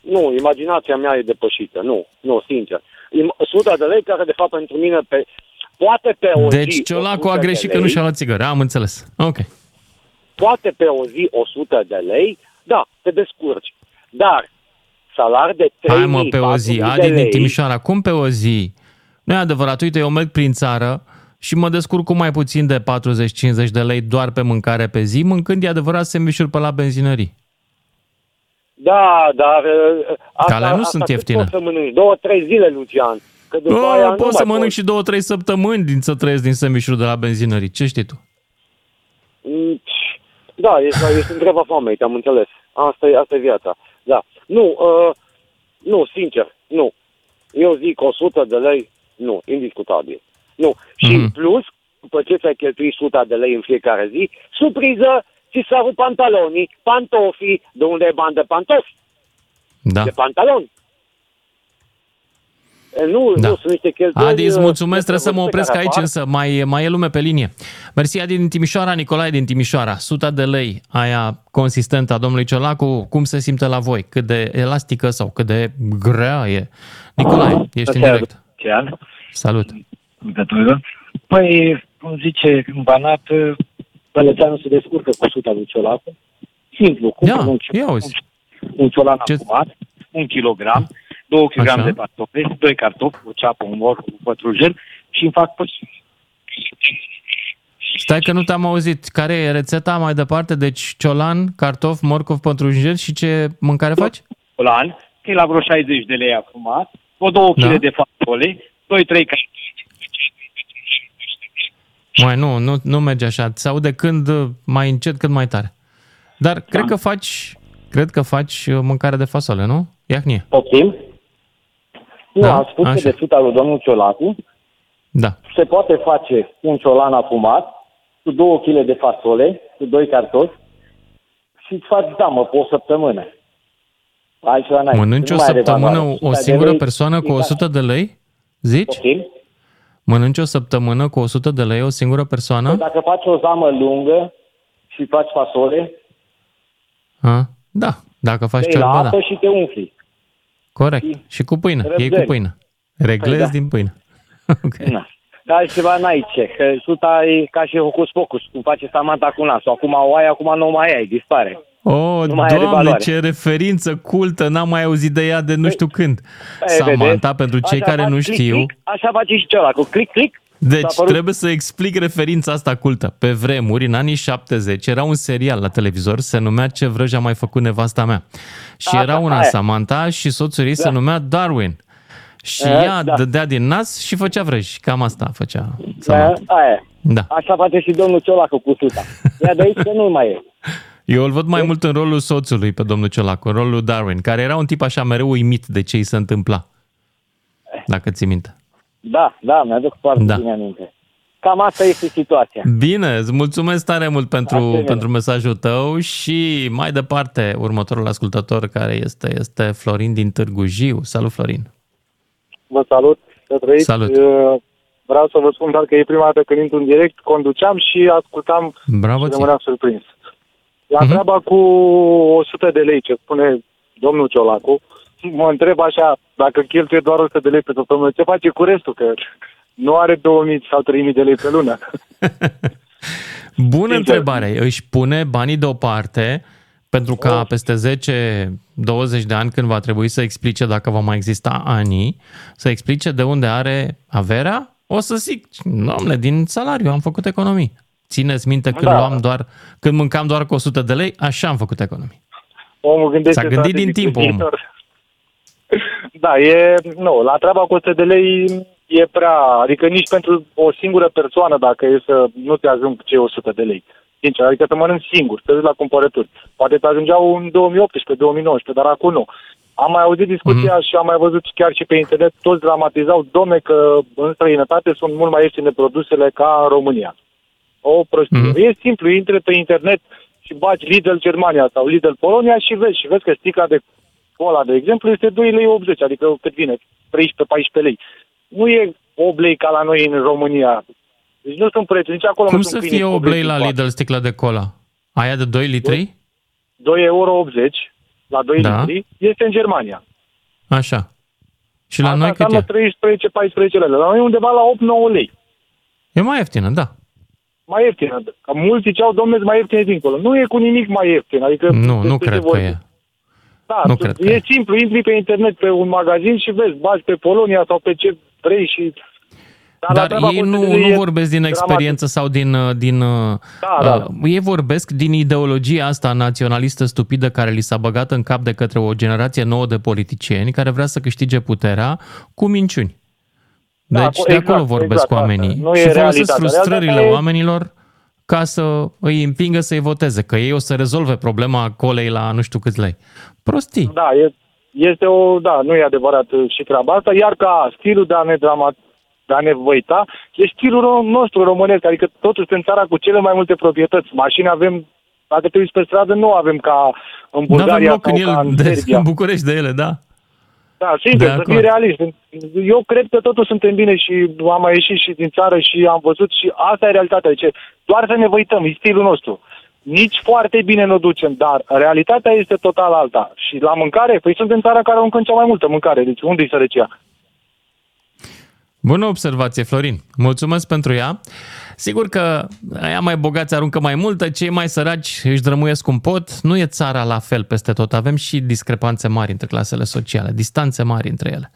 Nu, imaginația mea e depășită. Nu, nu, sincer. Im- 100 de lei care, de fapt, pentru mine, pe, poate pe o zi... Deci Ciolacu 100 a de greșit că lei, nu și-a luat țigări. Am înțeles. Ok. poate pe o zi 100 de lei, da, te descurci. Dar salari de 3.000, Hai mă, pe o zi. 4.000 de Adi din lei, Timișoara, cum pe o zi? Nu e adevărat. Uite, eu merg prin țară și mă descurc cu mai puțin de 40-50 de lei doar pe mâncare pe zi, mâncând, e adevărat, sandvișuri pe la benzinării. Da, dar... uh, Asta, alea nu asta sunt cât ieftine. Poți să mănânci două, trei zile, Lucian. Că după Bă, aia nu pot să mai mănânc și două, trei săptămâni din să trăiesc din sandvișuri de la benzinării. Ce știi tu? Mm, Da, ești, ești întreba foamei, te-am înțeles. Asta e, asta e viața. Da. Nu, uh, nu, sincer, nu. Eu zic 100 de lei, nu, indiscutabil. Nu. Și Mhm. în plus, după ce ți-ai cheltuit 100 de lei în fiecare zi, surpriză, ți s-au rupt pantalonii, pantofii, de unde e bani de pantofi? Da. De pantaloni. E, Nu, Da. nu, sunt niște cheltuieli... Adi, îți uh, mulțumesc, trebuie să mă pe care opresc aici, apar. însă mai, mai e lume pe linie. Mersi, Adi din Timișoara, Nicolae din Timișoara. 100 de lei, aia consistentă a domnului Ciolacu, cum se simte la voi? Cât de elastică sau cât de grea e? Nicolae, ești în direct. Lucian, Salut. Gătură. Păi, cum zice în Banat, Bălățeanu se descurcă cu suta lui Ciolacu. Simplu, cum Ia, un, ia uzi. un ciolan afumat, un kilogram, două kilograme Așa. de cartofi, doi cartofi, o ceapă, un mor, un pătrujel și îmi fac păi, Stai că nu te-am auzit. Care e rețeta mai departe? Deci ciolan, cartof, morcov, pătrunjel și ce mâncare faci? ciolan, e la vreo 60 de lei afumat, o două Da. kg de fasole, doi, trei cartofi, Mai nu, nu, nu merge așa. Se aude când mai încet, cât mai tare. Dar cred că faci, cred că faci uh, mâncare de fasole, nu? Iahnie. Poftim? Nu, Da, am spus așa. că de suta lui domnul Ciolacu Da. se poate face un ciolan afumat cu 2 kg de fasole, cu 2 cartofi și îți faci damă pe o săptămână. Altceva n-ai. Mănânci Nu o mai are săptămână valoare. o 100 de singură lei, persoană cu e ca- 100 de lei? Zici? Poftim? Mănânci o săptămână cu 100 de lei o singură persoană? Dacă faci o zamă lungă și faci fasole, Ha? Da. Dacă faci dai la ciorbă, da. apă și te umfli. Corect. Și cu pâine. Iei cu Răbdări. pâine. Reglezi Păi da. din pâine. ok. Na. Dar altceva n-ai ce, că suta e ca și hocus pocus, cum face Samantha cu nasul. Acum o ai, acum nu mai ai, dispare. Oh, Nu mai are doamne, valoare. ce referință cultă, n-am mai auzit de ea de nu știu când. Păi, Samantha, vedeți? pentru cei Așa care faci nu click, știu, click, așa face și celălalt, cu click, click. deci S-a părut- trebuie să explic referința asta cultă. Pe vremuri, în anii 70, era un serial la televizor, se numea Ce vrăj a mai făcut nevasta mea. Și Asta, era una aia. Samantha și soțul ei se Da. numea Darwin. Și Eh, ea da. dădea din nas și făcea vrăji. Cam asta făcea Da, Samantha. aia. Da. Așa face și domnul Ciolacu cu suta. Ia de aici că nu mai e. Eu îl văd mai mult în rolul soțului pe domnul Ciolacu, în rolul lui Darwin, care era un tip așa mereu uimit de ce îi se întâmpla. Dacă ți minte. Da, da, mi-aduc foarte Da. bine aminte. Cam asta este situația. Bine, îți mulțumesc tare mult pentru, Asemenea. pentru mesajul tău și mai departe următorul ascultător care este, este Florin din Târgu Jiu. Salut Florin! Vă salut, să trăiți. Salut. Uh, Vreau să vă spun doar că e prima dată când intru în direct, conduceam și ascultam Bravo și ție! rămâneam surprins. La Mhm. treaba cu 100 de lei, ce spune domnul Ciolacu, mă întreb așa, dacă cheltuie doar 100 de lei pe săptămână, ce face cu restul? Că nu are 2000 sau 3000 de lei pe lună. Bună Sincer. întrebare! Își pune banii deoparte Pentru ca peste 10-20 de ani, când va trebui să explice dacă va mai exista ani, să explice de unde are averea, o să zic, domnule, din salariu am făcut economii. Țineți minte când, Da. luam doar, când mâncam doar cu 100 de lei, așa am făcut economii. Omul gândește S-a gândit strategic din timp în omul. viitor. Da, e, nu, la treaba cu 100 de lei e prea, adică nici pentru o singură persoană, dacă e să nu te ajung cei 100 de lei. Sincer, adică să mănânci singur, să duci la cumpărături. Poate te ajungeau în 2018-2019, dar acum nu. Am mai auzit discuția mm. și am mai văzut chiar și pe internet, toți dramatizau, domne, că în străinătate sunt mult mai ieftine produsele ca în România. O prostie. Mhm. Mm. E simplu, intre pe internet și bagi Lidl Germania sau Lidl Polonia și vezi, și vezi că sticla de cola, de exemplu, este 2,80 lei, adică cât vine, 13-14 lei. Nu e 8 lei ca la noi în România. Deci nu sunt prețuri, nici acolo Cum nu să sunt fie câini 8 lei la obligați. Lidl sticla de cola? Aia de 2 litri? 2,80 euro la 2 Da. litri este în Germania. Așa. Și la Asta noi cât înseamnă e? 13-14 lei. La noi undeva la 8-9 lei. E mai ieftină, da. Mai ieftină. Ca mulți ziceau, domnule, mai ieftine dincolo. Nu e cu nimic mai ieftin. Adică Nu, despre nu ce cred că vorbim. e. Da, Nu tu- cred că e e. simplu, intri pe internet pe un magazin și vezi, bagi pe Polonia sau pe ce vrei și... la Dar treaba ei cu nu, OCDE nu e vorbesc din dramatic. experiență sau din... uh, din uh, Da, da, da. uh, ei vorbesc din ideologia asta naționalistă stupidă care li s-a băgat în cap de către o generație nouă de politicieni care vrea să câștige puterea cu minciuni. Da, Deci cu- de acolo exact, vorbesc exact cu asta. oamenii Nu e și folosesc realitatea. frustrările Realitatea e- oamenilor ca să îi împingă să-i voteze, că ei o să rezolve problema colei la nu știu câți lei. Prostii. Da, e, este o... Da, nu e adevărat uh, și treaba asta. Iar ca stilul de a ne drama, de a ne văita, e stilul ro- nostru românesc. Adică totuși suntem țara cu cele mai multe proprietăți. Mașini avem... Dacă te uiți pe stradă, nu avem ca în Nu avem Bulgaria loc în, sau ca el, în de, Serbia. în București de ele, da. Da, sincer, De să fii acord. realist. Eu cred că totul suntem bine și am mai ieșit și din țară și am văzut și asta e realitatea. Deci doar să ne văităm, e stilul nostru. Nici foarte bine ne o ducem, dar realitatea este total alta. Și la mâncare, păi suntem țara care mâncăm cea mai multă mâncare, deci unde-i sărăcia? Bună observație, Florin. Mulțumesc pentru ea. Sigur că aia mai bogați aruncă mai multă, cei mai săraci își drămuiesc cum pot. Nu e țara la fel peste tot. Avem și discrepanțe mari între clasele sociale, distanțe mari între ele.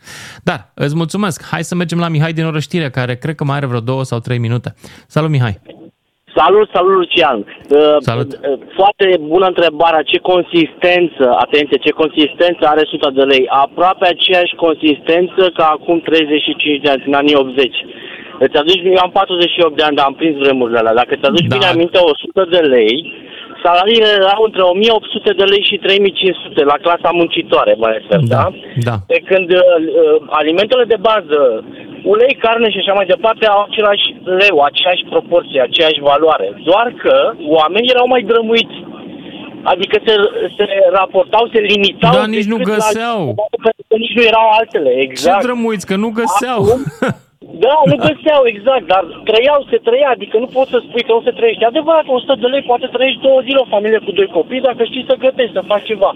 Dar îți mulțumesc. Hai să mergem la Mihai din Orăștire, care cred că mai are vreo două sau trei minute. Salut, Mihai. Salut, salut Lucian. Uh, Salut. uh, Foarte bună întrebarea. Ce consistență, atenție, ce consistență are 100 de lei? Aproape aceeași consistență ca acum 35 de ani, în anii 80. Îți aduci, eu am 48 de ani, dar am prins vremurile alea. Dacă îți aduci Da. bine aminte, 100 de lei, salariile erau între 1800 de lei și 3500 la clasa muncitoare, mă refer, da? Da. Pe când uh, uh, alimentele de bază, ulei, carne și așa mai departe, au același leu, aceeași proporție, aceeași valoare. Doar că oamenii erau mai drămuiți. Adică se, se raportau, se limitau... Da, nici nu decât la găseau. altceva, Pentru că nici nu erau altele, Ce exact. drămuiți, că nu găseau. Da, nu găseau, exact, dar trăiau, se trăia, adică nu poți să spui că nu se trăiește. Adevărat, 100 de lei poate trăiești două zile o familie cu doi copii dacă știi să gătești, să faci ceva.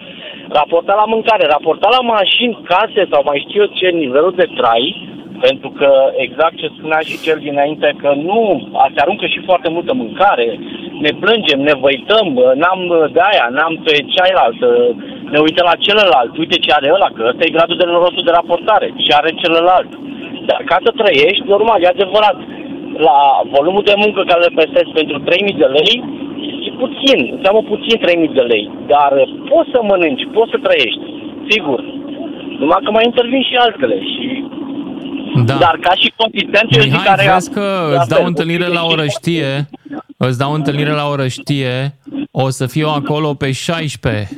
Raportat la mâncare, raportat la mașini, case sau mai știu eu ce nivelul de trai, pentru că exact ce spunea și cel dinainte, că nu, se aruncă și foarte multă mâncare, ne plângem, ne văităm, n-am de aia, n-am pe cealaltă, ne uităm la celălalt, uite ce are ăla, că ăsta e gradul de norocul de raportare, ce are celălalt. Dar ca să trăiești, normal, e adevărat, la volumul de muncă care le prestezi pentru 3.000 de lei, e puțin, înseamnă puțin 3.000 de lei, dar poți să mănânci, poți să trăiești, sigur. Numai că mai intervin și altele și Da. dar ca și consistență, eu zic Mihai, care vezi că la îți dau fel, întâlnire la și- orăștie, îți dau întâlnire la orăștie, o să fiu acolo pe 16,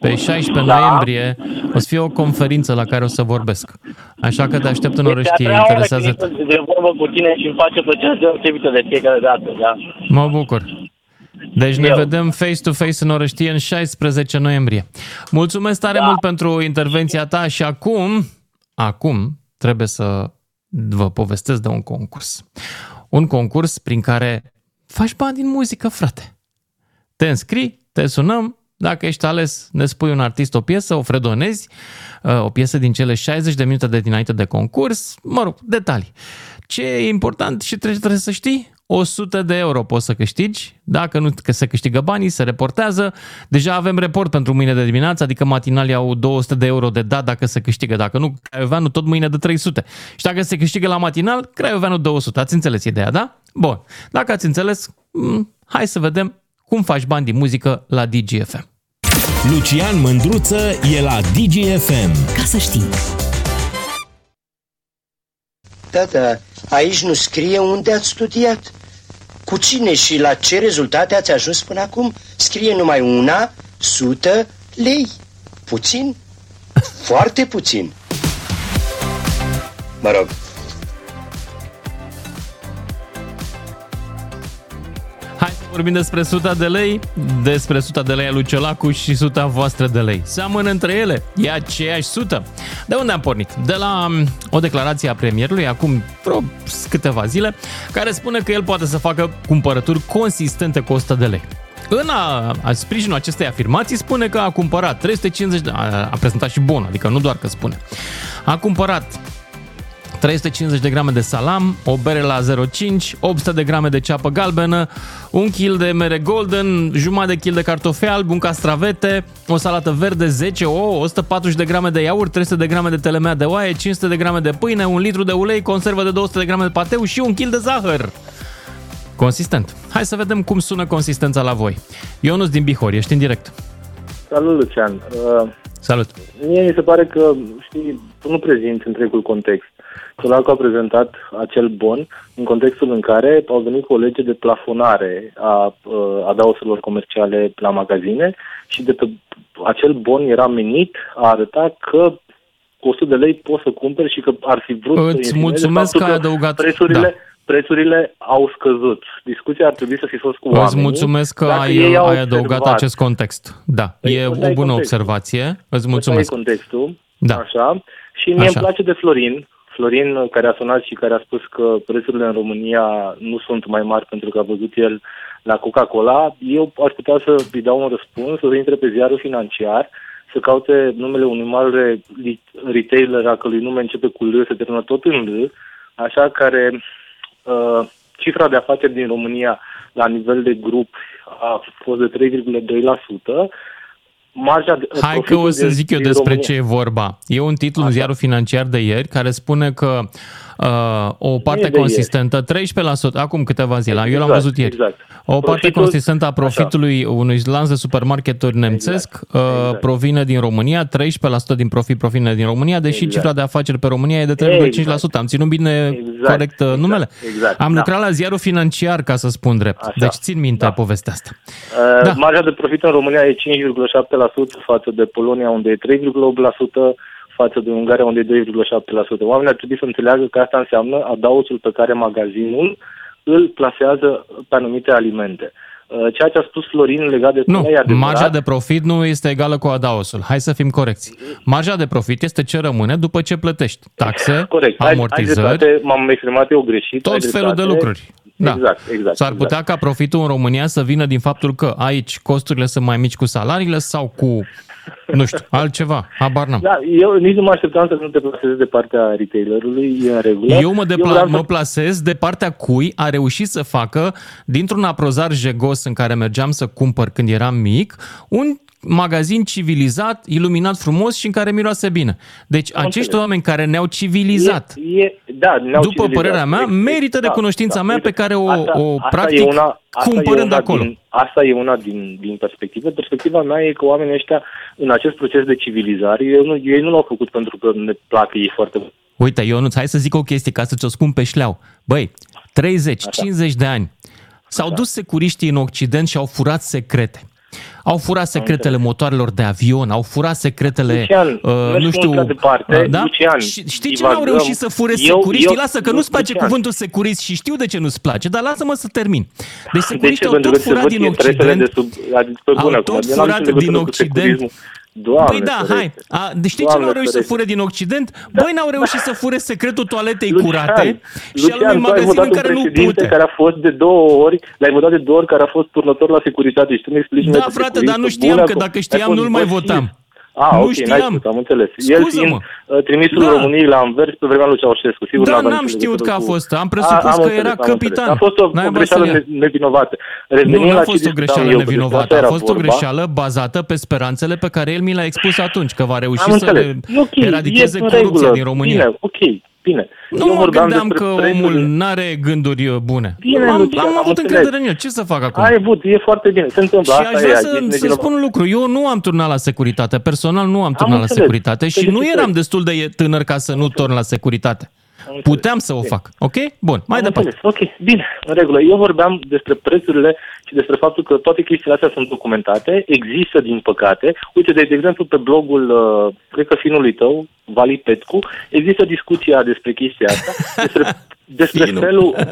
pe 16 Da. noiembrie, o să fie o conferință la care o să vorbesc. Așa că te aștept în Este a orăștie, treia oară interesează când intru de vorbă cu tine și îmi face plăcere deosebită de fiecare dată, da? Mă bucur. Deci ne Eu. vedem face-to-face în orăștie în 16 noiembrie. Mulțumesc tare Da. mult pentru intervenția ta și acum, acum trebuie să vă povestesc de un concurs. Un concurs prin care faci bani din muzică, frate. Te înscrii, te sunăm, dacă ești ales, ne spui un artist o piesă, o fredonezi, uh, o piesă din cele 60 de minute de dinainte de concurs, mă rog, detalii. Ce e important și trebuie, trebuie să știi? 100 de euro poți să câștigi. Dacă nu că se câștigă banii, se reportează. Deja avem report pentru mâine de dimineață, adică matinalii au 200 de euro de dat dacă se câștigă. Dacă nu, Craioveanu tot mâine de 300. Și dacă se câștigă la matinal, Craioveanu 200. Ați înțeles ideea, da? Bun. Dacă ați înțeles, m, hai să vedem cum faci bani din muzică la DGFM. Lucian Mândruță e la DGFM. Ca să știi. Tata, aici nu scrie unde ați studiat. Cu cine și la ce rezultate ați ajuns până acum? Scrie numai una, sută lei. Puțin? Foarte puțin. Mă rog, vorbim despre 100 de lei, despre 100 de lei a lui Ciolacu și 100 voastră de lei. Seamănă între ele, e aceeași 100. De unde am pornit? De la um, o declarație a premierului, acum vreo câteva zile, care spune că el poate să facă cumpărături consistente cu 100 de lei. În a, a sprijinul acestei afirmații spune că a cumpărat 350 de... A, a prezentat și bon, adică nu doar că spune. A cumpărat 350 de grame de salam, o bere la 0,5, 800 de grame de ceapă galbenă, un kil de mere golden, jumătate de kil de cartofi albi, un castravete, o salată verde, 10 ouă, 140 de grame de iaurt, 300 de grame de telemea de oaie, 500 de grame de pâine, un litru de ulei, conservă de 200 de grame de pateu și un kil de zahăr. Consistent. Hai să vedem cum sună consistența la voi. Ionuț din Bihor, ești în direct. Salut, Lucian. Uh, Salut. mie mi se pare că, știi, tu nu prezinți întregul context. Ciolacu a prezentat acel bon în contextul în care au venit cu o lege de plafonare a uh, adauselor comerciale la magazine și de pe acel bon era menit a arăta că cu 100 de lei poți să cumperi și că ar fi vrut să Îți insinueze mulțumesc faptul că ai adăugat- Prețurile, da. prețurile au scăzut. Discuția ar trebui să fi fost cu oamenii. Îți mulțumesc că Dacă ai, ei au ai adăugat observat- acest context. Da, Păi, e ăsta o e bună contextul. observație. Îți Ăsta mulțumesc. e contextul. Da. Așa. Și mie Așa. îmi place de Florin. Florin, care a sunat și care a spus că prețurile în România nu sunt mai mari pentru că a văzut el la Coca-Cola. Eu aș putea să îi dau un răspuns, să intre pe ziarul financiar, să caute numele unui mare li- retailer a cărui nume începe cu L, se termină tot în L, așa care uh, cifra de afaceri din România la nivel de grup a fost de 3,2%. Marja de, Hai că profitul o să din- zic eu din despre România- ce e vorba. E un titlu în ziarul financiar de ieri care spune că uh, o parte de consistentă, 13%, acum câteva zile, eu l-am Exact, văzut ieri, exact. o parte Profitul- consistentă a profitului unui lanț de supermarketuri nemțesc uh, provine din România, 13% din profit provine din România, deși Exact. cifra de afaceri pe România e de 3,5%. Am ținut bine Exact, corect uh, numele? exact, Am da. lucrat la ziarul financiar, ca să spun drept. Așa. Deci țin minte povestea asta. Uh, Da. Marja de profit în România e 5,7% față de Polonia, unde e 3,8%, față de Ungaria, unde e 2,7%. Oamenii ar trebui să înțeleagă că asta înseamnă adausul pe care magazinul îl plasează pe anumite alimente. Uh, Ceea ce a spus Florin legat de Nu, e adevărat. marja de profit nu este egală cu adaosul. Hai să fim corecți. Marja de profit este ce rămâne după ce plătești taxe, Corect. Ai- ai amortizări, dreptate, m-am exprimat eu greșit. ai tot felul de dreptate. lucruri. Da. Exact, exact. S-ar putea ca profitul în România să vină din faptul că aici costurile sunt mai mici cu salariile sau cu, nu știu, altceva. Habar n-am. Da, eu nici nu mă așteptam să nu te plasezi de partea retailerului, e în regulă. Eu mă, depla- vreau să- mă plasez de partea cui a reușit să facă, dintr-un aprozar jegos în care mergeam să cumpăr când eram mic, un magazin civilizat, iluminat frumos și în care miroase bine. Deci acești înțeles. oameni care ne-au civilizat, E, e, da, ne-au după civilizat. părerea mea, Exact, merită da, recunoștința da, mea uite, pe care o, asta- o asta practic e una, asta cumpărând e una acolo. Din, asta e una din, din perspective. Perspectiva mea e că oamenii ăștia, în acest proces de civilizare, ei nu, ei nu l-au făcut pentru că ne plac ei foarte mult. Uite, Ionuț, hai să zic o chestie ca să-ți o spun pe șleau. Băi, 30-50 de ani s-au dus securiștii în Occident și au furat secrete. Au furat secretele motoarelor de avion, au furat secretele, Lucian, uh, mergi nu știu, mult prea departe. uh, da? Lucian, Și știi ce divagăm. n-au reușit să fure Eu- securiștii? eu- Lasă că eu- nu-ți place Lucian. cuvântul securist și știu de ce nu-ți place, dar lasă-mă să termin. Deci De securiștii ce? au Pentru tot că se furat văd din interesele Occident. de sub... Adică, pe bune, Au acum, tot eu n-am furat nicio din legătură cu Occident. Securismul. Doamne, păi da, ferește. hai. A, de știi ce Doamne n-au reușit să ferește. fure din Occident? Băi, n-au reușit să fure secretul toaletei Lucian, curate și al Lucian, unui tu ai magazin votat în un care nu președinte pute. care a fost de două ori, l-ai votat de două ori, care a fost turnător la securitate și tu mi explici mie Da, că frate, securistul, dar nu știam bun, că acum, dacă ai știam fost nu-l mai bășit. votam. Ah, nu ok, știam. n-ai știut, am înțeles. El Scuză-mă. fiind uh, trimisul Da. României la Anvers pe vremea lui Ceaușescu. Sigur, Da, n-avea n-am nicio știut legătură că a cu- fost. Am presupus am că înțeles, era am înțeles. capitan. A fost o, N-ai o greșeală băsălia. ne- nevinovată. Nu, Revenind nu la a ce fost o discutam greșeală eu, că despre nevinovată, asta a era fost o vorba. greșeală bazată pe speranțele pe care el mi le-a expus atunci, că va reuși Am să înțeles. le E ok, eradicheze e în corupția regulă. din România. Bine, ok, bine. Nu Eu mă vorbeam gândeam despre că prețurile- omul n-are gânduri uh, bune. Bine, am, Lucian, am am avut înțeles. încredere în el. Ce să fac acum? Ai avut, e foarte bine. Se întâmplă. Și asta aș e, vrea e să, să nevinovat. spun un lucru. Eu nu am turnat la securitate. Personal nu am turnat la înțeles. securitate și Deci nu ce eram crezi? destul de tânăr ca să nu torn la securitate. Înțeles. Puteam să o Ok. fac. Ok? Bun, mai Am departe. înțeles. Ok, bine, în regulă. Eu vorbeam despre prețurile și despre faptul că toate chestiile astea sunt documentate, există din păcate. Uite, de, de exemplu, pe blogul, uh, cred că finului tău, Vali Petcu, există discuția despre chestia asta, despre, despre Finul. felul...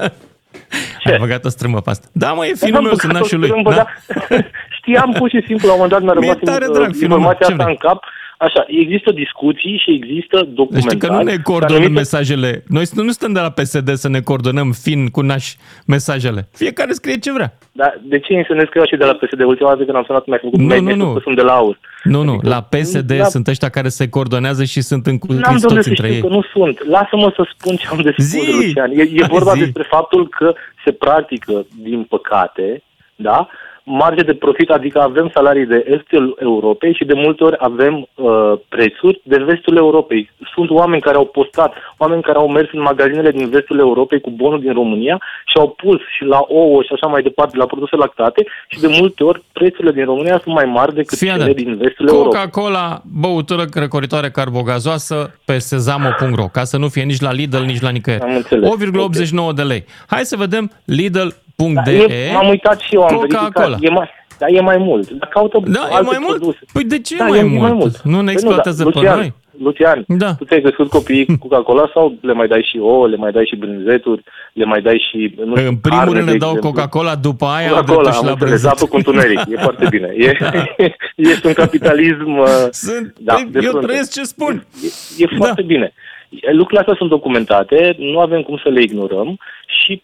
Ai băgat o strâmbă pe asta. Da, mă, e Am finul meu, băgat sunt o nașul lui. strâmbă, Da. dar Știam pur și simplu, la un moment dat mi-a Mi-e rămas tare in- drag filmul meu. informația Ce asta vrei? în cap. Așa, există discuții și există Deci documentare. știi că nu ne pe coordonăm anumite- mesajele. Noi nu nu stăm de la PSD să ne coordonăm fin cu nași mesajele. Fiecare scrie ce vrea. Dar de ce să ne scriu și de la PSD? Ultima dată când am sunat mi-a făcut Nu, mi-ai nu, spus nu. că sunt de la aur. Nu, nu, la PSD da. sunt ăștia care se coordonează și sunt N-am încurtiți de unde toți să între știu ei. că nu sunt. Lasă-mă să spun ce am de spus, Zi! Lucian. E, e Hai, vorba zi. despre faptul că se practică, din păcate, da, marge de profit, adică avem salarii de estul Europei și de multe ori avem uh, prețuri de vestul Europei. Sunt oameni care au postat, oameni care au mers în magazinele din vestul Europei cu bonul din România și au pus și la ouă și așa mai departe, la produse lactate și de multe ori prețurile din România sunt mai mari decât Fii cele atent. din vestul Europei. Coca-Cola, băutură răcoritoare carbogazoasă pe sezamo.ro, ca să nu fie nici la Lidl, nici la nicăieri. Am înțeles. 8,89 de lei. Hai să vedem Da, Lidl.de. e, m-am uitat și eu, am Coca-Cola. verificat. E mai, da, e mai mult. Dar caută Da, e alte mai mult? produse. Păi de ce da, mai e mult? Nu ne Păi exploatează da, pe Lucian, noi? Lucian, Da. tu ți-ai crescut copiii cu Coca-Cola sau le mai dai și ouă, le mai dai și brânzeturi, le mai dai și, nu știu, În primul carne, rând de le dau exemplu? Coca-Cola, după aia au Coca-Cola, dreptul și am la înțeles, brânză. apă cu întuneric, e foarte bine. E, este un capitalism... uh, Sunt, da, păi, de eu frunte. trăiesc ce spun. E, e foarte bine. Lucrurile astea sunt documentate, nu avem cum să le ignorăm și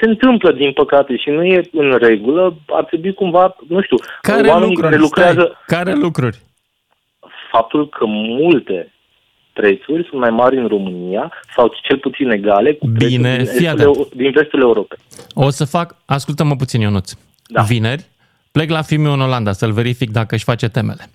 se întâmplă, din păcate, și nu e în regulă. Ar trebui cumva, nu știu, Care oamenii lucruri? care lucrează... Stai, care lucruri? Faptul că multe prețuri sunt mai mari în România sau cel puțin egale cu prețuri Bine, din, fii estul, atent. Eu- din vestul Europei. O să fac, ascultă-mă puțin, Ionuț. Da. Vineri, plec la filmul în Olanda să-l verific dacă își face temele.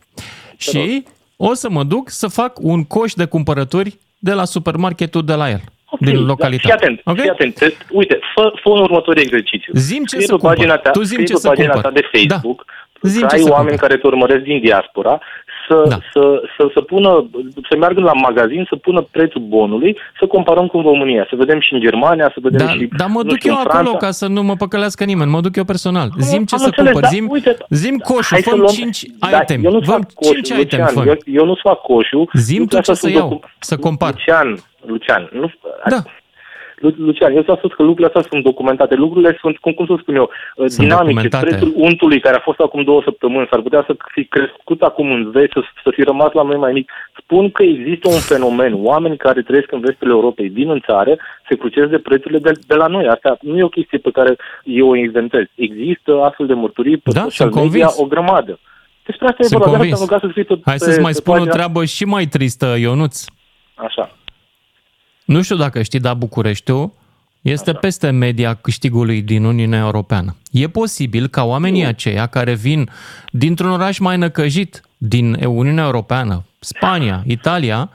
Și o să mă duc să fac un coș de cumpărături de la supermarketul de la el, din Da, localitate. fii atent, Ok? fii atent. Te- Uite, fă, fă un următor exercițiu. Zim ce Scrie să pe cumpăr. pagina ta, Tu zim scrie ce pe să pagina cumpăr. ta de Facebook Zim că ce ai să oameni cumpăr. care te urmăresc din diaspora să, Da. să, să, să pună, să meargă la magazin, să pună prețul bonului, să comparăm cu România, să vedem și în Germania, să vedem Da, și dar mă nu duc știu, eu în acolo Franța. ca să nu mă păcălească nimeni. Mă duc eu personal. Zim ce Am să înțeles, cumpăr. da, Zim, uite, zim coșul. Hai să Fă luăm- 5 da, item. Eu nu Fă fac coșul, 5 item. Lucian, Fă. eu, eu nu fac coșul. Zim tu Lucrurile ce astea să sunt iau, docu- să compar. Lucian, Lucian, nu... Da. Lu- Lucian, eu ți-am spus că lucrurile astea sunt documentate. Lucrurile sunt, cum, cum să spun eu, sunt dinamice. documentate. Prețul untului care a fost acum două săptămâni s-ar putea să fi crescut acum în vest, să, să fi rămas la noi mai mic. Spun că există un fenomen. Oameni care trăiesc în vestul Europei, vin în țară, se crucesc de prețurile de, de la noi. Asta nu e o chestie pe care eu o inventez. Există astfel de mărturii pe Da, social sunt media convins. o grămadă. Despre asta e Sunt vorba. De convins. asta am rugat să scrii pe, Hai pe, să-ți mai pe spun o pagina- treabă și mai tristă, Ionuț. Așa. Nu știu dacă știi, dar Bucureștiul este peste media câștigului din Uniunea Europeană. E posibil ca oamenii aceia care vin dintr-un oraș mai năcăjit din Uniunea Europeană, Spania, Italia,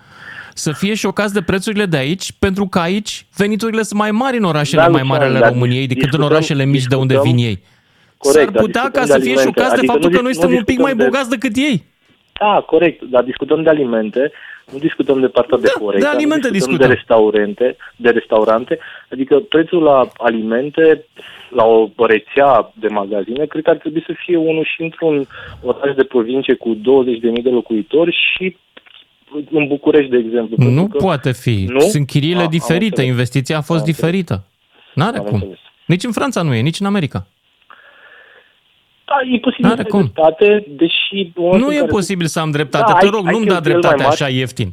să fie șocați de prețurile de aici, pentru că aici veniturile sunt mai mari în orașele Da, mai Lucian, mari ale dar României decât în discutăm- orașele mici de unde discutăm- vin ei. Corect, S-ar dar putea ca discutăm să de fie alimente. șocați de Adică faptul nu că noi dis- suntem nu un pic mai discutăm de- bogați decât ei. Da, corect, dar discutăm de alimente, nu discutăm de partea de corect, de alimente nu discutăm, discutăm. de restaurante, de restaurante, adică prețul la alimente la o rețea de magazine, cred că ar trebui să fie unul și într-un oraș de provincie cu 20.000 de locuitori și în București, de exemplu. pentru Nu că- poate fi. Nu? Sunt chiriile Ah, am diferite, înțeles. investiția a fost Am înțeles. diferită. N-are Am cum. înțeles. Nici în Franța nu e, nici în America. Da, e posibil N-are să ai cum. dreptate, deși... în momentul Nu în e care- posibil să am dreptate. Da, Te ai- rog, ai nu-mi da cheltuieli dreptate mai mari. așa ieftin.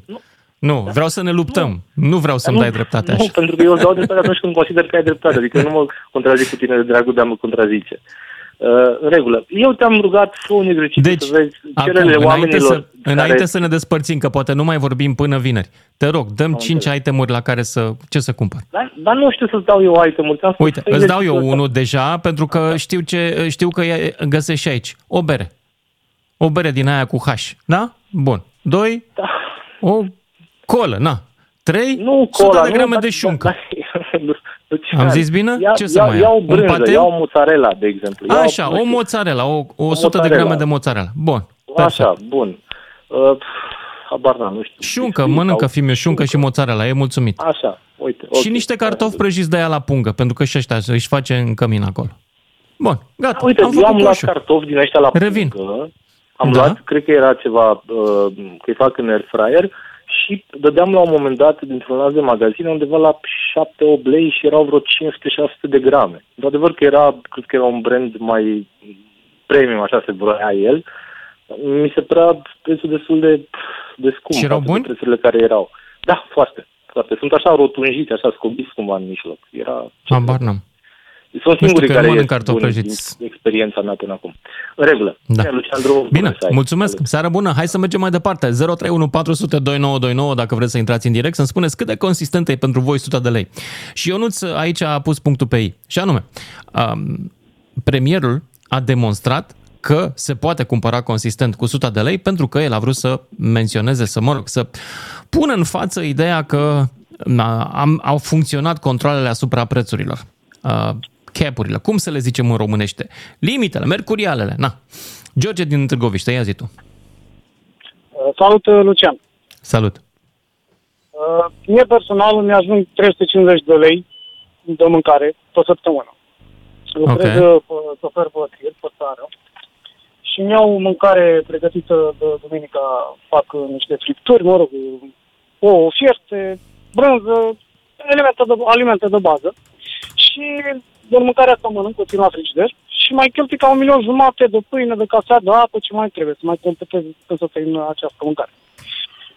Nu, vreau să ne luptăm. Nu vreau să-mi Nu, dai dreptate Nu, așa. pentru că eu îți dau dreptate atunci când consider că ai dreptate. Adică nu mă contrazic cu tine de dragul de a mă contrazice. Uh, în regulă. Eu te-am rugat să un exercițiu Deci, să vezi acum, cererile înainte, oamenilor. să, înainte care... să ne despărțim, că poate nu mai vorbim până vineri, te rog, dăm Am 5 înțeles. itemuri la care să... Ce să cumpăr? Dar, dar nu știu să-ți dau eu item-uri. ți-am spus Uite, să îți dau eu exercițiul ăsta. unul deja, pentru că știu, ce, știu că e- găsești și aici. O bere. O bere din aia cu H. Da? Bun. Doi, Da. o colă, na. Trei, Nu 100 cola, de nu, grame dar- de șuncă. Lucian, Am zis bine? Ia, Ce să ia, mai ia iau? o Un brânză, pateu? ia o mozzarella, de exemplu. Ia Așa, nu o știu, mozzarella, o, o 100 de mozzarella. grame de mozzarella. Bun. Așa, bun. Uh, habar n-am, nu știu. Șuncă, biscuit mănâncă sau- fimiu, șuncă și mozzarella, e mulțumit. Așa, uite. Și niște cartofi prăjiți de aia la pungă, pentru că și ăștia își face în cămin acolo. Bun, gata. Uite, am eu făcut am luat coșul. cartofi din ăștia la Revin. pungă. Am Da. luat, cred că era ceva, uh, că îi fac în air fryer și dădeam la un moment dat dintr-un lanț de magazine undeva la 7-8 lei și erau vreo 500-600 de grame. Într-adevăr că era, cred că era un brand mai premium, așa se vroia el. Mi se părea prețul destul de, de scump. Și erau față de buni? Prețurile care erau. Da, foarte. foarte. Sunt așa rotunjiți, așa scobiți cumva în mijloc. Era Habar n-am. Sunt știu singurii că care mănânc ies cartofi buni prăjiți. din experiența mea până acum. În regulă. Da. Bine, Luciandru, Bine, bună să ai. mulțumesc. Seară bună. Hai să mergem mai departe. 031 400 2929 dacă vreți să intrați în direct, să-mi spuneți cât de consistentă e pentru voi 100 de lei. Și Ionuț aici a pus punctul pe ei. Și anume, um, premierul a demonstrat că se poate cumpăra consistent cu 100 de lei pentru că el a vrut să menționeze, să mă rog, să pună în față ideea că na, am, au funcționat controlele asupra prețurilor. Uh, cap-urile, cum să le zicem în românește? Limitele, mercurialele, na. George din Târgoviște, ia zi tu. Uh, Salut, uh, Lucian. Salut. Uh, Mie personal îmi ajung 350 de lei de mâncare pe săptămână. Lucrez Ok. okay. pe sofer pe tir, pe țară. Și îmi iau mâncare pregătită de duminica, fac uh, niște fripturi, mă rog, ouă fierte, brânză, elemente de, alimente de bază. Și din mâncarea asta mănânc, o țin la frigider și mai cheltui ca un milion jumate de pâine, de cafea, de apă, ce mai trebuie, să mai completez când să termin această mâncare.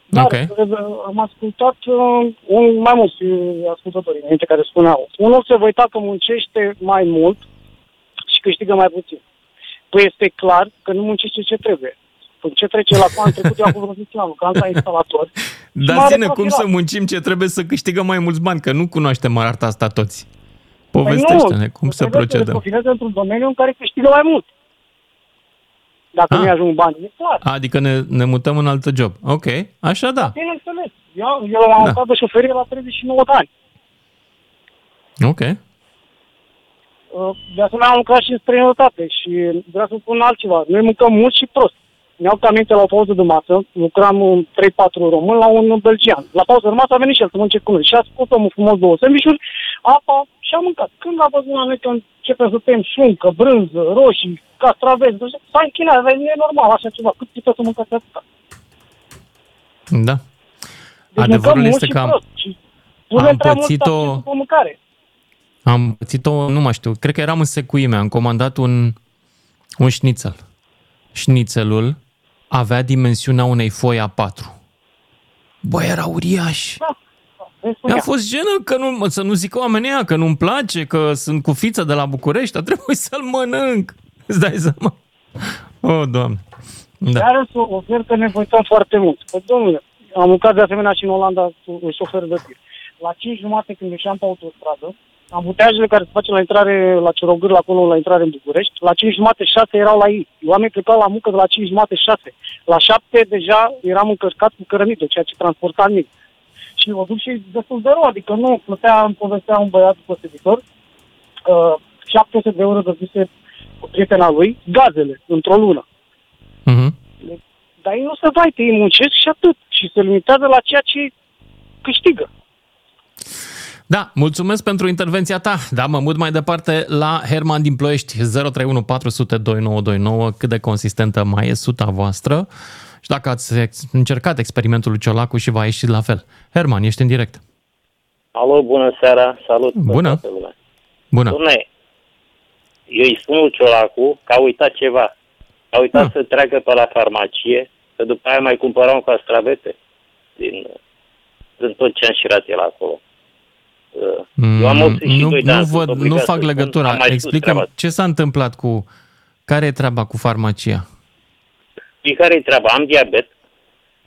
Dar Ok. uh, am ascultat uh, un, mai mulți uh, ascultători înainte care spuneau unul se va uita că muncește mai mult și câștigă mai puțin. Păi este clar că nu muncește ce trebuie. Păi ce trece la an trecut, eu acum vreo 10 ani, că am ca instalator. Dar mare zine cum profilat. să muncim ce trebuie să câștigăm mai mulți bani, că nu cunoaștem arta asta toți. Păi Povestește-ne nu, cum să trebuie Să procedăm. profileze într-un domeniu în care câștigă mai mult. Dacă Ah. nu ajung bani, e clar. Adică ne, ne mutăm în altă job. Ok, așa da. Bineînțeles. Eu, eu am Da. da. de șoferie la 39 de ani. Ok. Uh, De asemenea, am lucrat și în străinătate și vreau să spun altceva. Noi mâncăm mult și prost. Mi-au aminte la o pauză de masă, lucram în 3-4 român la un belgian. La pauză de masă a venit și el să mănânce cu noi. Și a spus omul frumos două sandvișuri, apa și a mâncat. Când a văzut la noi că începem să tăiem șuncă, brânză, roșii, castraveți, nu știu, s-a închinat, a zis, nu e normal așa ceva, cât puteți să mâncați atâta? Da. Deci Adevărul mâncăm este mult că și am, prost. Și punem am prea mult pățit-o- accent pe mâncare. am pățit-o, nu mai știu, cred că eram în secuime, am comandat un, un șnițel. Șnițelul avea dimensiunea unei foi A4. Bă, era uriaș. Mi-a fost jenă că nu, să nu zic oamenii ăia, că nu-mi place, că sunt cu fiță de la București, a trebuit să-l mănânc. Îți dai seama? Oh, Doamne. Da. Dar însă observ că ne uităm foarte mult. Păi, domnule, am lucrat de asemenea și în Olanda cu un șofer de tir. La 5 jumate când ieșeam pe autostradă, ambuteajele care se face la intrare la Cerogâr, la acolo, la intrare în București, la 5 jumate, 6 erau la ei. Oamenii plecau la muncă de la 5 jumate, 6. La 7 deja eram încărcat cu cărămidă, ceea ce transporta mic. Și o duc și destul de rău, adică nu, plătea, îmi povestea un băiat după servitor, uh, 700 de euro dăduse cu prietena lui, gazele, într-o lună. Mhm. Dar ei nu se vaită, ei muncesc și atât. Și se limitează la ceea ce câștigă. Da, mulțumesc pentru intervenția ta. Da, mă mut mai departe la Herman din Ploiești, 031 400 2929, cât de consistentă mai e suta voastră și dacă ați ex- încercat experimentul lui Ciolacu și va ieși la fel. Herman, ești în direct. Alo, bună seara, salut. pe Bună. toată lumea. Bună. Dom'le, eu îi spun lui Ciolacu că a uitat ceva. A uitat Ah. să treacă pe la farmacie, că după aia mai cumpăra un castravete din, din tot ce am șirat el acolo. Uh, Eu am 82 nu, de nu, ani, sunt văd, obligat nu să fac spun, legătura. am mai spus Explică treaba asta. ce s-a întâmplat cu Care e treaba cu farmacia? Și care e treaba? Am diabet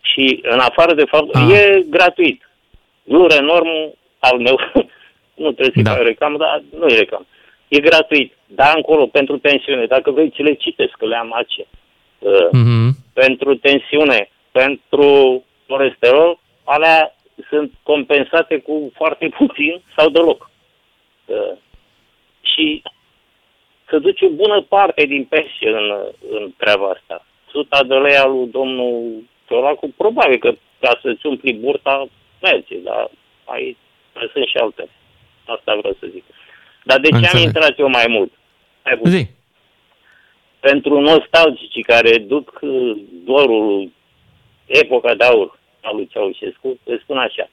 și în afară de fapt, Ah. e gratuit. Lure normul al meu, nu trebuie să-i Da. fac reclamă, dar nu e reclamă. E gratuit. Da, încolo, pentru tensiune. Dacă vrei, ți le citesc, că le am aici. Uh, Mhm. pentru tensiune, pentru colesterol, alea sunt compensate cu foarte puțin sau deloc. Uh, și să duce o bună parte din pensie în, în treaba asta. Suta de lei al lui domnul Ciolacu, probabil că ca să-ți umpli burta merge, dar mai, mai sunt și alte. Asta vreau să zic. Dar de ce Înțeleg. am intrat eu mai mult? Hai puțin Zi. pentru nostalgicii care duc uh, dorul epoca de aur a lui Ceaușescu, îți spun așa.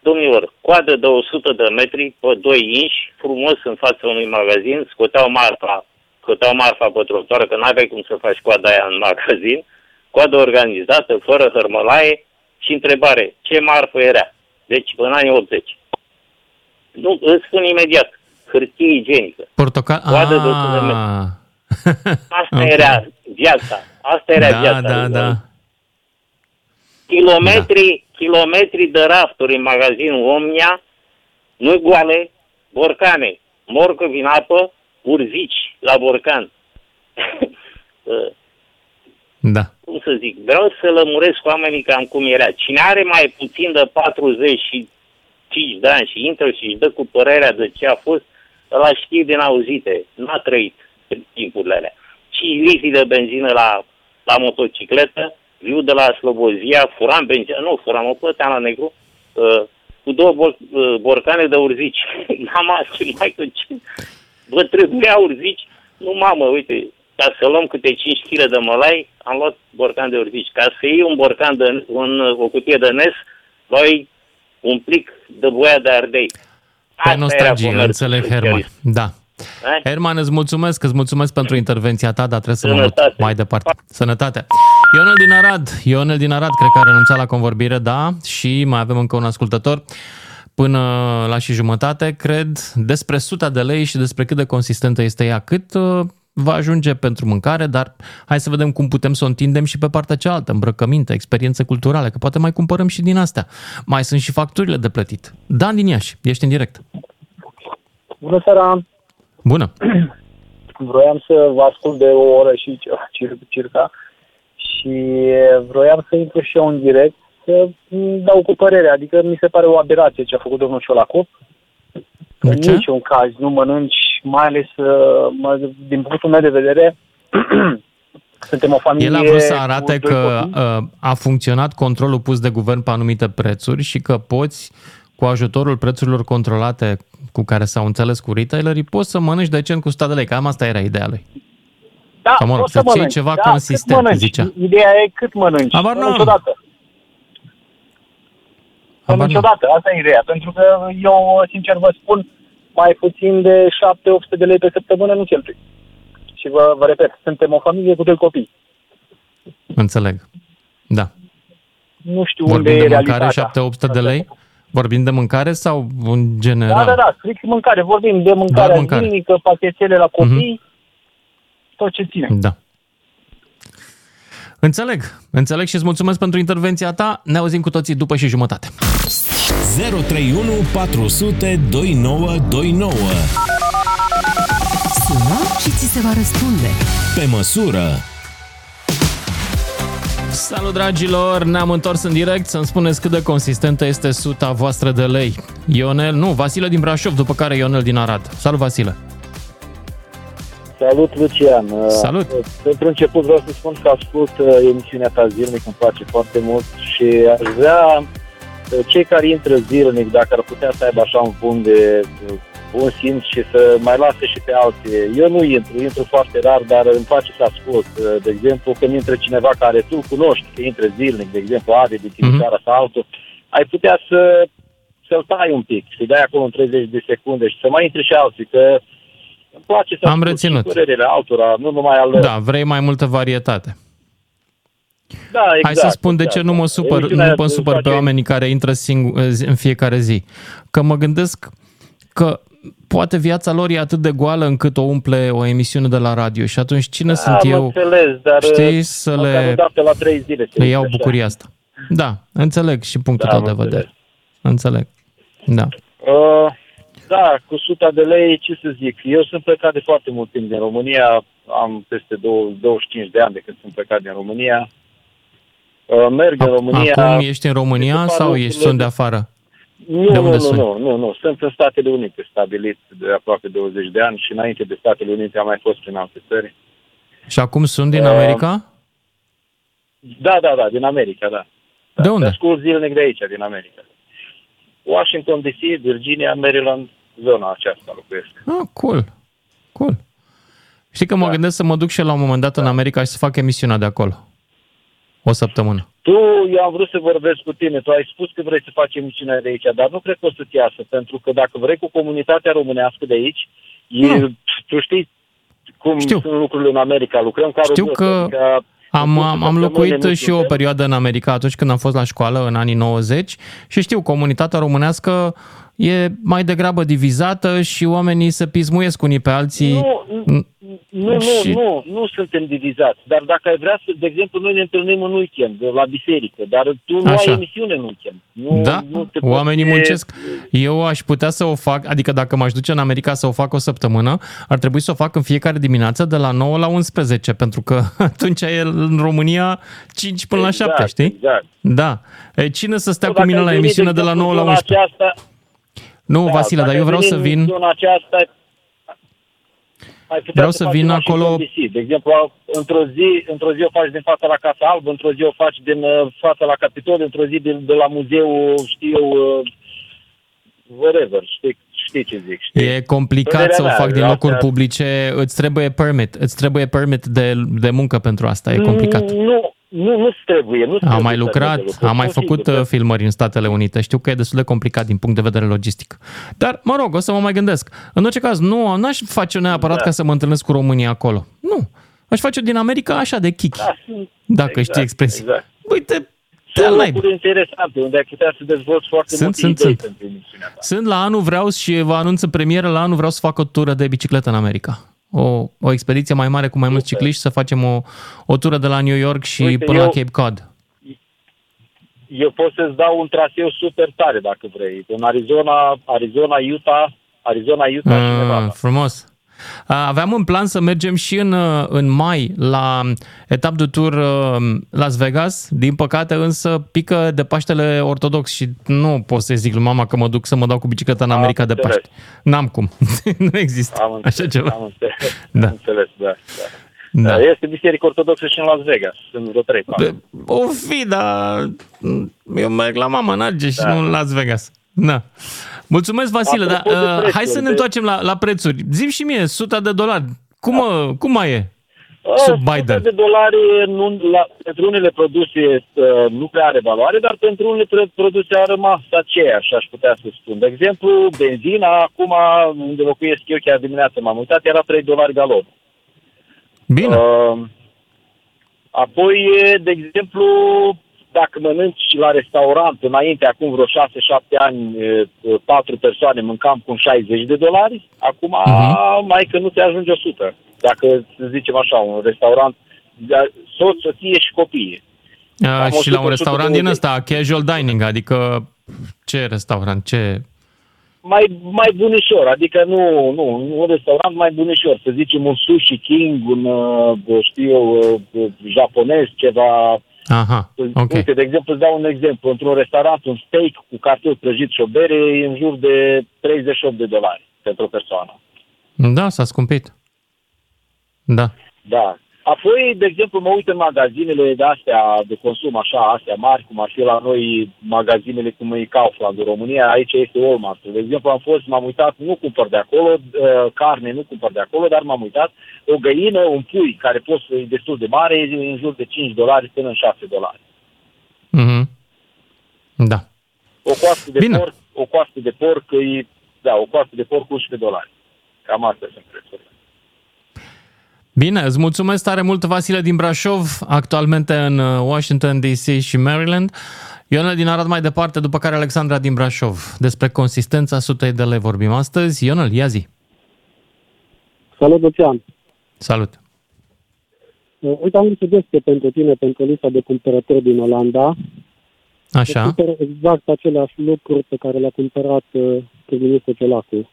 Domnilor, coadă de 100 de metri pe 2 inși, frumos în fața unui magazin, scoteau marfa, scoteau marfa pe trotuară, că n-aveai cum să faci coada aia în magazin, coadă organizată, fără hărmălaie și întrebare, ce marfă era? Deci în anii 80. Nu, îți spun imediat, hârtie igienică. Portocal... Coadă de 100 de metri. Ah. Asta Ok. era viața. Asta era da, viața. da, lui da. Ionuț. Kilometri, kilometri de rafturi în magazinul Omnia, nu goale, borcane, morcăvi în apă, urzici la borcan. Uh, Da. cum să zic, vreau să lămuresc oamenii cam cum era. Cine are mai puțin de 45 de ani și intră și își dă cu părerea de ce a fost, ăla știe din auzite, n-a trăit în timpurile alea. Și litri de benzină la, la motocicletă, viu de la Slobozia, furam benzină, nu furam, o plăteam la negru, uh, cu două bor, uh, borcane de urzici. N-am mai că ce? Vă trebuia urzici? Nu, mamă, uite, ca să luăm câte 5 kg de mălai, am luat borcan de urzici. Ca să iei un borcan de, un, o cutie de nes, luai un plic de boia de ardei. Pe era nostalgie, comerțul înțeleg, socialist. Herman. Da. Eh? Herman, îți mulțumesc, îți mulțumesc pentru intervenția ta, dar trebuie să mă mut Sănătate. mai departe. Sănătate. Ionel din Arad, Ionel din Arad, cred că a renunțat la convorbire, da, și mai avem încă un ascultător până la și jumătate, cred, despre suta de lei și despre cât de consistentă este ea, cât uh, va ajunge pentru mâncare, dar hai să vedem cum putem să o întindem și pe partea cealaltă, îmbrăcăminte, experiențe culturale, că poate mai cumpărăm și din astea. Mai sunt și facturile de plătit. Dan din Iași, ești în direct. Bună seara! Bună! Vroiam să vă ascult de o oră și ceva, cir- circa și vroiam să intru și eu în direct să îmi dau cu părere. Adică mi se pare o aberație ce a făcut domnul Ciolacu. În ce? niciun caz nu mănânci, mai ales uh, mă- din punctul meu de vedere, suntem o familie... El a vrut să arate cu doi că copii. uh, a funcționat controlul pus de guvern pe anumite prețuri și că poți, cu ajutorul prețurilor controlate cu care s-au înțeles cu retailerii, poți să mănânci decent cu 100 de lei. Cam asta era ideea lui. Da, Sau, mă rog, poți să-ți iei mănânci. ceva da, consistent, cât mănânci. zicea. Ideea e cât mănânci. Habar Mănânci n-am. odată. Habar Mănânci n-am. odată, asta e ideea. Pentru că eu, sincer vă spun, mai puțin de 7-800 de lei pe săptămână nu cheltui. Și vă, vă repet, suntem o familie cu doi copii. Înțeleg. Da. Nu știu unde Vorbim e de mâncare realitatea. 7-800 de lei? Vorbim de mâncare sau în general? Da, da, da, strict mâncare. Vorbim de mâncarea mâncare. zilnică, pachetele la copii, tot ce ține. Da. Înțeleg. Înțeleg și îți mulțumesc pentru intervenția ta. Ne auzim cu toții după și jumătate. 031 400 2929. Sună și ți se va răspunde. Pe măsură. Salut dragilor, ne-am întors în direct să-mi spuneți cât de consistentă este suta voastră de lei. Ionel, nu, Vasile din Brașov, după care Ionel din Arad. Salut Vasile! Salut, Lucian! Salut! Uh, Pentru început vreau să spun că ascult uh, emisiunea ta zilnic, îmi place foarte mult și aș vrea uh, cei care intră zilnic, dacă ar putea să aibă așa un bun de uh, bun simț și să mai lase și pe alții. Eu nu intru, intru foarte rar, dar îmi place să ascult. Uh, De exemplu, când intră cineva care tu cunoști, că intră zilnic, de exemplu, Adi din Timișoara sau altul, ai putea să să-l tai un pic, să-i dai acolo în 30 de secunde și să mai intre și alții, că îmi place să Am ascult reținut. și părerile altora, nu numai al Da, vrei mai multă varietate. Da, exact, Hai să spun de exact. ce nu mă supăr, Emisiunea nu mă îți supăr pe face- oamenii care intră singur, în fiecare zi. Că mă gândesc că poate viața lor e atât de goală încât o umple o emisiune de la radio și atunci cine sunt Am eu, înțeles, dar știi, să măcar le, o dată la trei zile. se le iau zice așa. bucuria asta. Da, înțeleg și punctul Da, tău de am vedere. Înțeleg. Da. Uh, da, cu 100 de lei, ce să zic, eu sunt plecat de foarte mult timp din România, am peste două- 25 de ani de când sunt plecat din România. Uh, merg în România... Acum ești în România Mi se pare sau lucrurile- ești sunt de afară? Nu, De unde nu, suni? nu, nu, nu, sunt în Statele Unite, stabilit de aproape 20 de ani și înainte de Statele Unite am mai fost prin alte țări. Și acum sunt din Uh, America? Da, da, da, din America, da. De unde? Ascult zilnic de aici, din America. Washington DC, Virginia, Maryland, zona aceasta locuiesc. Ah, cool. Cool. Știi că Da. mă gândesc să mă duc și la un moment dat în America și să fac emisiunea de acolo. O săptămână. Tu, eu am vrut să vorbesc cu tine, tu ai spus că vrei să faci emisiunea de aici, dar nu cred că o să-ți iasă, pentru că dacă vrei cu comunitatea românească de aici, e, tu știi cum Știu. sunt lucrurile în America, lucrăm ca Știu roboți, că adică Am, în am, am săptămâni locuit nu și o suntem. perioadă în America atunci când am fost la școală, în anii 90, și știu, comunitatea românească e mai degrabă divizată și oamenii se pismuiesc unii pe alții. Nu, nu, nu, Și- nu, nu suntem divizați. Dar dacă ai vrea să, de exemplu, noi ne întâlnim în weekend la biserică, dar tu nu Așa. ai emisiune în weekend. Nu, Da, nu te poți- oamenii muncesc. Eu aș putea să o fac, adică dacă m-aș duce în America să o fac o săptămână, ar trebui să o fac în fiecare dimineață de la 9 la 11, pentru că atunci e în România 5 până la 7, știi? Exact. Da. E, cine să stea Nu, cu dacă mine ai la venit, emisiune de la exemplu, 9 la în zona 11? Aceasta, Nu, da, Vasile, dacă dar eu ai vreau venit să în vin... Zona aceasta, ai putea Vreau să să faci vin în acolo- Washington DC. De exemplu, într-o zi, într-o zi o faci din fața la Casa Albă, într-o zi o faci din uh, fața la Capitol, într-o zi de, de la muzeul, știu eu, uh, whatever, știi, știi ce zic. Știi? E complicat Părerea să o mea, fac din astea- locuri publice, îți trebuie permit, îți trebuie permit de, de muncă pentru asta, e complicat. Nu, nu, nu trebuie. Nu Am trebuie mai să lucrat, faci lucruri. am mai Sunt făcut sigur, uh, filmări în Statele Unite. Știu că e destul de complicat din punct de vedere logistic. Dar, mă rog, o să mă mai gândesc. În orice caz, nu aș face neapărat Da. ca să mă întâlnesc cu România acolo. Nu. Aș face din America așa de chichi. Da, sunt- Dacă exact, știi expresia. Exact. Uite, Sunt naiba. lucruri interesante unde ai putea să dezvolți foarte Sunt, multe sunt, idei sunt. pentru emisiunea ta. Sunt la anul, vreau și vă anunț în premieră, la anul vreau să fac o tură de bicicletă în America. O, o expediție mai mare cu mai mulți cicliști, să facem o, o tură de la New York și Uite, până la eu- Cape Cod. Eu pot să-ți dau un traseu super tare dacă vrei. În Arizona, Arizona, Utah, Arizona, Utah și Nevada. Ah, frumos. A, Aveam în plan să mergem și în, uh, în mai la etap de tur uh, Las Vegas. Din păcate însă pică de Paștele Ortodox și nu pot să zic lui mama că mă duc să mă dau cu bicicleta în America de înțeles. Paște. N-am cum. nu există Am înțeles, așa ceva. Am înțeles, Da. am înțeles da, Da. da. Da. Este biserică ortodoxă și în Las Vegas. Sunt vreo 3 4 O fi, dar eu merg la mama în Argeș și Da. nu în Las Vegas. Da. Mulțumesc, Vasile, dar Apropo de uh, hai prețuri, să ne de- întoarcem la, la prețuri. Zim și mie, 100 de dolari. Cum, uh, cum mai e? Sub Biden. de dolari nu, la, pentru unele produse uh, nu prea are valoare, dar pentru unele pro- produse a rămas aceeași, aș putea să spun. De exemplu, benzina, acum, unde locuiesc eu chiar dimineața m-am uitat, era 3 dolari galon. Bine. Uh, apoi, e, de exemplu, dacă mănânci la restaurant, înainte, acum vreo 6-7 ani, e, patru persoane mâncam cu 60 de dolari, acum Mhm. mai că nu te ajunge 100. Dacă să zicem așa, un restaurant, de- soț, soție și copii. Uh, Am și la 100, un restaurant din 120. ăsta, casual dining, adică ce restaurant, ce... Mai, mai bunișor, adică nu, nu, un restaurant mai bunișor, să zicem un sushi king, un, uh, știu eu, uh, japonez, ceva, Aha, ok. Uite, de exemplu, îți dau un exemplu. Într-un restaurant, un steak cu cartofi prăjit și o bere e în jur de 38 de dolari pentru o persoană. Da, s-a scumpit. Da. Da. Apoi, de exemplu, mă uit în magazinele de astea de consum, așa, astea mari, cum ar fi la noi magazinele cum e Kaufland în România, aici este Walmart. De exemplu, am fost, m-am uitat, nu cumpăr de acolo, uh, carne nu cumpăr de acolo, dar m-am uitat, o găină, un pui care poate să e destul de mare, e în jur de 5 dolari până în 6 dolari. Mhm. Da. O coastă de Bine. porc, o coastă de porc e, da, o coastă de porc 11 dolari. Cam astea sunt prețurile. Bine, îți mulțumesc tare mult, Vasile din Brașov, actualmente în uh, Washington DC și Maryland. Ionel din Arad mai departe, după care Alexandra din Brașov. Despre consistența sutei de lei vorbim astăzi. Ionel, ia zi. Salut, Lucian. Salut. Uh, Uite, am o sugestie pentru tine, pentru lista de cumpărături din Olanda. Așa. Cumpără exact aceleași lucruri pe care le-a cumpărat uh, prim-ministru Ciolacu.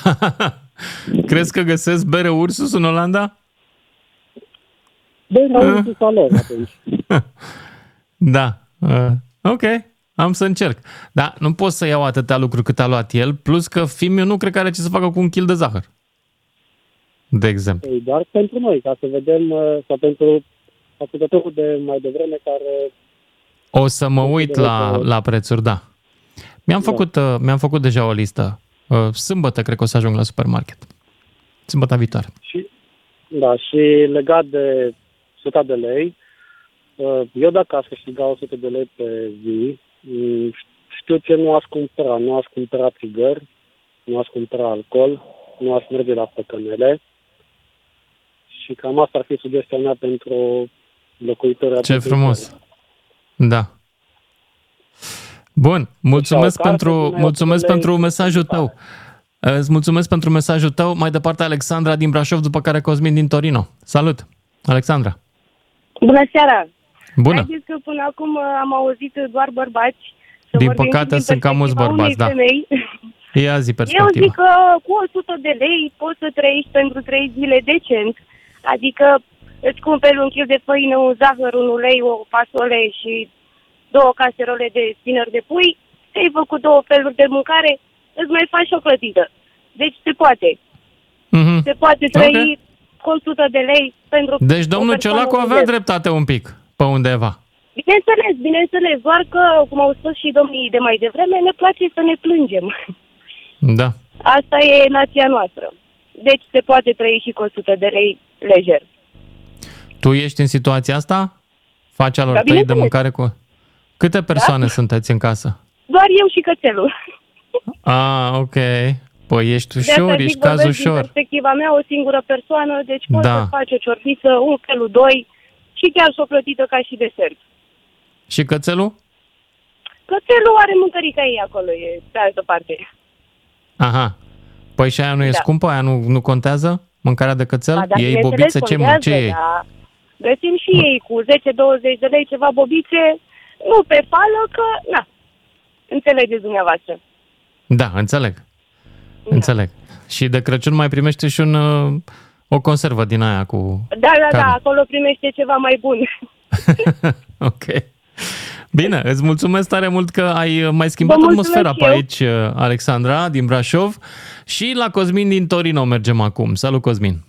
Crezi că găsesc bere Ursus în Olanda? Băi, Ah. am zis lor atunci. Da. Uh, ok, am să încerc. Dar nu pot să iau atâtea lucruri cât a luat el, plus că fiul nu cred că are ce să facă cu un kil de zahăr. De exemplu. Păi, doar pentru noi, ca să vedem, uh, sau pentru ascultătorul de mai devreme care... O să mă uit la, la prețuri, da. Mi-am făcut, uh, mi-am făcut deja o listă. Uh, Sâmbătă cred că o să ajung la supermarket. Sâmbătă viitoare. Și, da, și legat de 100 de lei, uh, eu dacă aș câștiga 100 de lei pe zi, mm, știu ce nu aș cumpăra. Nu aș cumpăra țigări, nu aș cumpăra alcool, nu aș merge la păcănele. Și cam asta ar fi sugestia mea pentru locuitorii Ce acestei frumos. Da. Bun, mulțumesc Deci, o carte pentru, din mulțumesc aia pentru lei. mesajul tău. Îți mulțumesc pentru mesajul tău. Mai departe, Alexandra din Brașov, după care Cosmin din Torino. Salut, Alexandra. Bună seara! Bună. Ai zis că până acum uh, am auzit doar bărbați. Să Din vorbim păcate, și din sunt cam mulți perspectiva bărbați, unei da. Femei. Ia zi Eu perspectiva. zic că cu 100 de lei poți să trăiești pentru 3 zile decent. Adică îți cumperi un kil de făină, un zahăr, un ulei, o fasole și două caserole de spinări de pui. Ți-ai făcut două feluri de mâncare, îți mai faci și o clătită. Deci se poate. Mhm. Se poate trăi Ok. cu 100 de lei pentru Deci o domnul persoană Ciolacu avea modestă. dreptate un pic, pe undeva. Bineînțeles, bineînțeles, doar că, cum au spus și domnii de mai devreme, ne place să ne plângem. Da. Asta e nația noastră. Deci se poate trăi și cu 100 de lei lejer. Tu ești în situația asta? Faci alor Da, tăi de bineînțeles. mâncare cu... Câte persoane sunteți în casă? Doar eu și cățelul. Ah, ok. Păi ești De asta ușor, zic, ești caz vorbesc din ușor. perspectiva mea, o singură persoană, deci poți Da. să faci o ciorbiță, un felul, doi și chiar și o plătită ca și desert. Și cățelul? Cățelul are mâncărica ei acolo, e pe altă parte. Aha. Păi și aia nu e Da. scumpă? Aia nu, nu contează? Mâncarea de cățel? Ba, da, e bineînțeles, bobiță? Ce, contează, ce e? da. Găsim și ei cu 10-20 de lei ceva bobițe, nu pe fală, că, na, înțelegeți dumneavoastră. Da, înțeleg. Înțeleg. Și de Crăciun mai primește și un, uh, o conservă din aia cu... Da, da, da, Carne. acolo primește ceva mai bun. Ok. Bine, îți mulțumesc tare mult că ai uh, mai schimbat Vă mulțumesc atmosfera pe eu. aici, uh, Alexandra, din Brașov. Și la Cosmin din Torino mergem acum. Salut, Cosmin!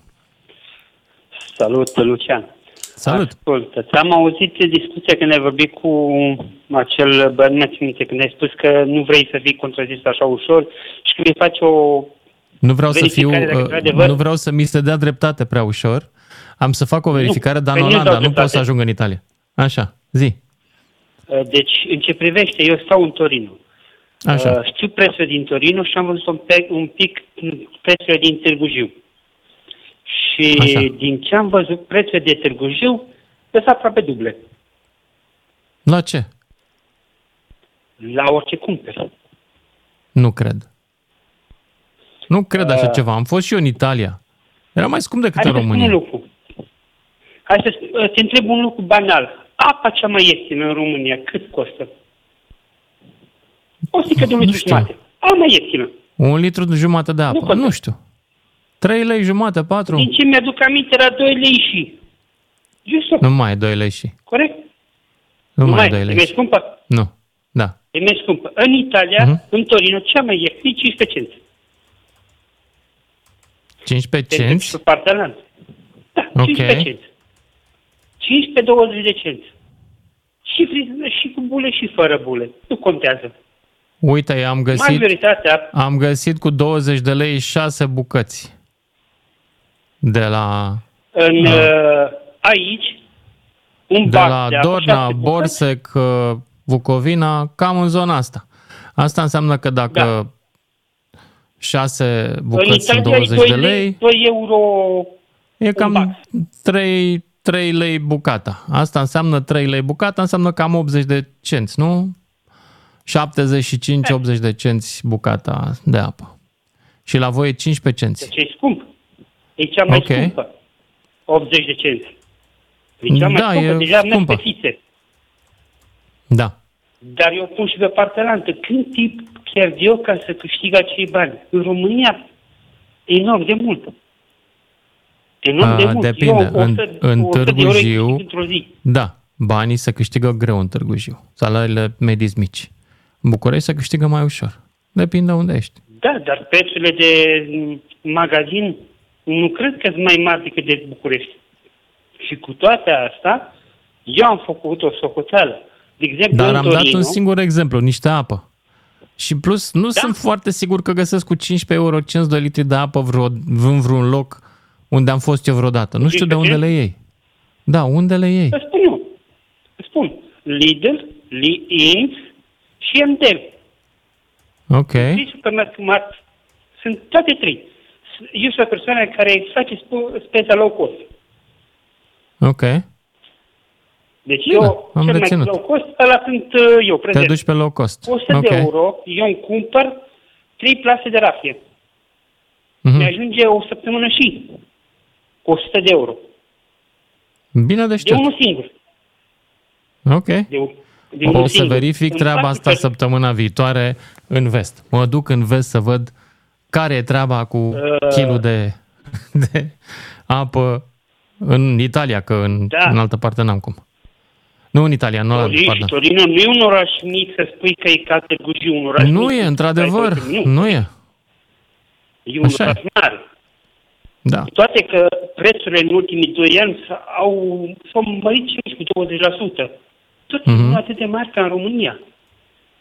Salut, Lucian. Salut! Ascultă, am auzit discuția când ai vorbit cu acel bărneț minte, când ai spus că nu vrei să fii contrazis așa ușor și că vei face o... Nu vreau să fiu, Verificare dacă uh, într-adevăr- nu vreau să mi se dea dreptate prea ușor. Am să fac o verificare, dar în că nu-ți Olanda, dau nu pot dreptate. să ajung în Italia. Așa, zi. Deci, în ce privește, eu stau în Torino. Așa. Uh, Știu prețul din Torino și am văzut un, pe, un pic prețurile din Târgu Jiu. Și Așa. din ce am văzut prețurile de Târgu Jiu, sunt aproape duble. La ce? La orice cumperi. Nu cred. Nu cred așa Uh. ceva. Am fost și eu în Italia. Era mai scump decât Hai în să spun un România. lucru. Hai să sp- te întreb un lucru banal. Apa cea mai ieftină în România, cât costă? O sticlă de un litru jumate. A mai ieftină. Un litru de jumătate de apă. contează. Nu știu. 3 lei jumate, 4? Din ce mi-aduc aminte, era 2 lei și. Just Nu mai e 2 lei și. corect? Nu, mai e mai, 2 e lei mai și. scumpă? Nu. Da. E mai scumpă. În Italia, Mhm. în Torino, cea mai ieftină e 15 cenți. 15 Deci, cenți? Pe partea lanț. Da, Ok. 15 cenți. 15-20 de cenți. Și friză, și cu bule, și fără bule. Nu contează. Uite, am găsit, Majoritatea am găsit cu 20 de lei 6 bucăți. De la, în, Da. uh, aici, un de bac la de apă, Dorna, șase bucăți, Borsec, uh, Bucovina, cam în zona asta. Asta înseamnă că dacă Da. 6 în bucăți sunt Italia 20 e de 2, lei, 2 euro e cam 3, 3 lei bucata. Asta înseamnă 3 lei bucata, înseamnă cam 80 de cenți, nu? 75-80 de cenți bucata de apă. Și la voi e 15 cenți. Deci e scump. E cea mai Ok. scumpă. 80 de cenți. E cea mai Da, scumpă, e deja merg scumpă. pe fițe. Da. Dar eu pun și pe partea altă. Când tip pierd eu ca să câștig acei bani? În România, enorm de mult. Enorm de A, mult. depinde. Eu, În, 100, în 100 de Târgu euro îi Jiu, câștig într-o zi. da, banii se câștigă greu în Târgu Jiu. Salariile medii sunt mici. În București se câștigă mai ușor. Depinde unde ești. Da, dar prețurile de mm, magazin nu cred că sunt mai mari decât de București. Și cu toate astea, eu am făcut o socoteală. De exemplu, Dar în am dat Torino, un singur exemplu, niște apă. Și plus, nu da? sunt foarte sigur că găsesc cu 15 euro 5 litri de apă vreo, în vreun loc unde am fost eu vreodată. Nu știu de unde le iei. Da, unde le iei? Îți spun eu. Îți spun. Lidl, Linz și MDL. Ok. Trei supermarkete mari. Sunt toate trei. Eu sunt o persoană care face sp- speța low cost. Ok. Deci Bine, eu, am cel reținut. mai low cost, ăla sunt uh, eu, Te prezent. duci pe low cost. 100 Ok. de euro, eu îmi cumpăr 3 plase de rafie. Mhm. Mi ajunge o săptămână și cu 100 de euro. Bine de De știut. unul singur. Ok. De, de unul O să singur. verific În treaba practică, asta săptămâna viitoare în vest. Mă duc în vest să văd care e treaba cu Uh. kilul de, de apă în Italia, că în, Da. în altă parte n-am cum. Nu în Italia, nu la Torino, pardon. Torino nu e un oraș mic să spui că e ca Târgu Jiu, un oraș Nu mic. e, într-adevăr, Nu. nu e. E un Așa e. oraș mare. Da. Cu toate că prețurile în ultimii doi ani s- au, s-au mărit și cu 20%. Tot Mhm. nu atât de mari ca în România.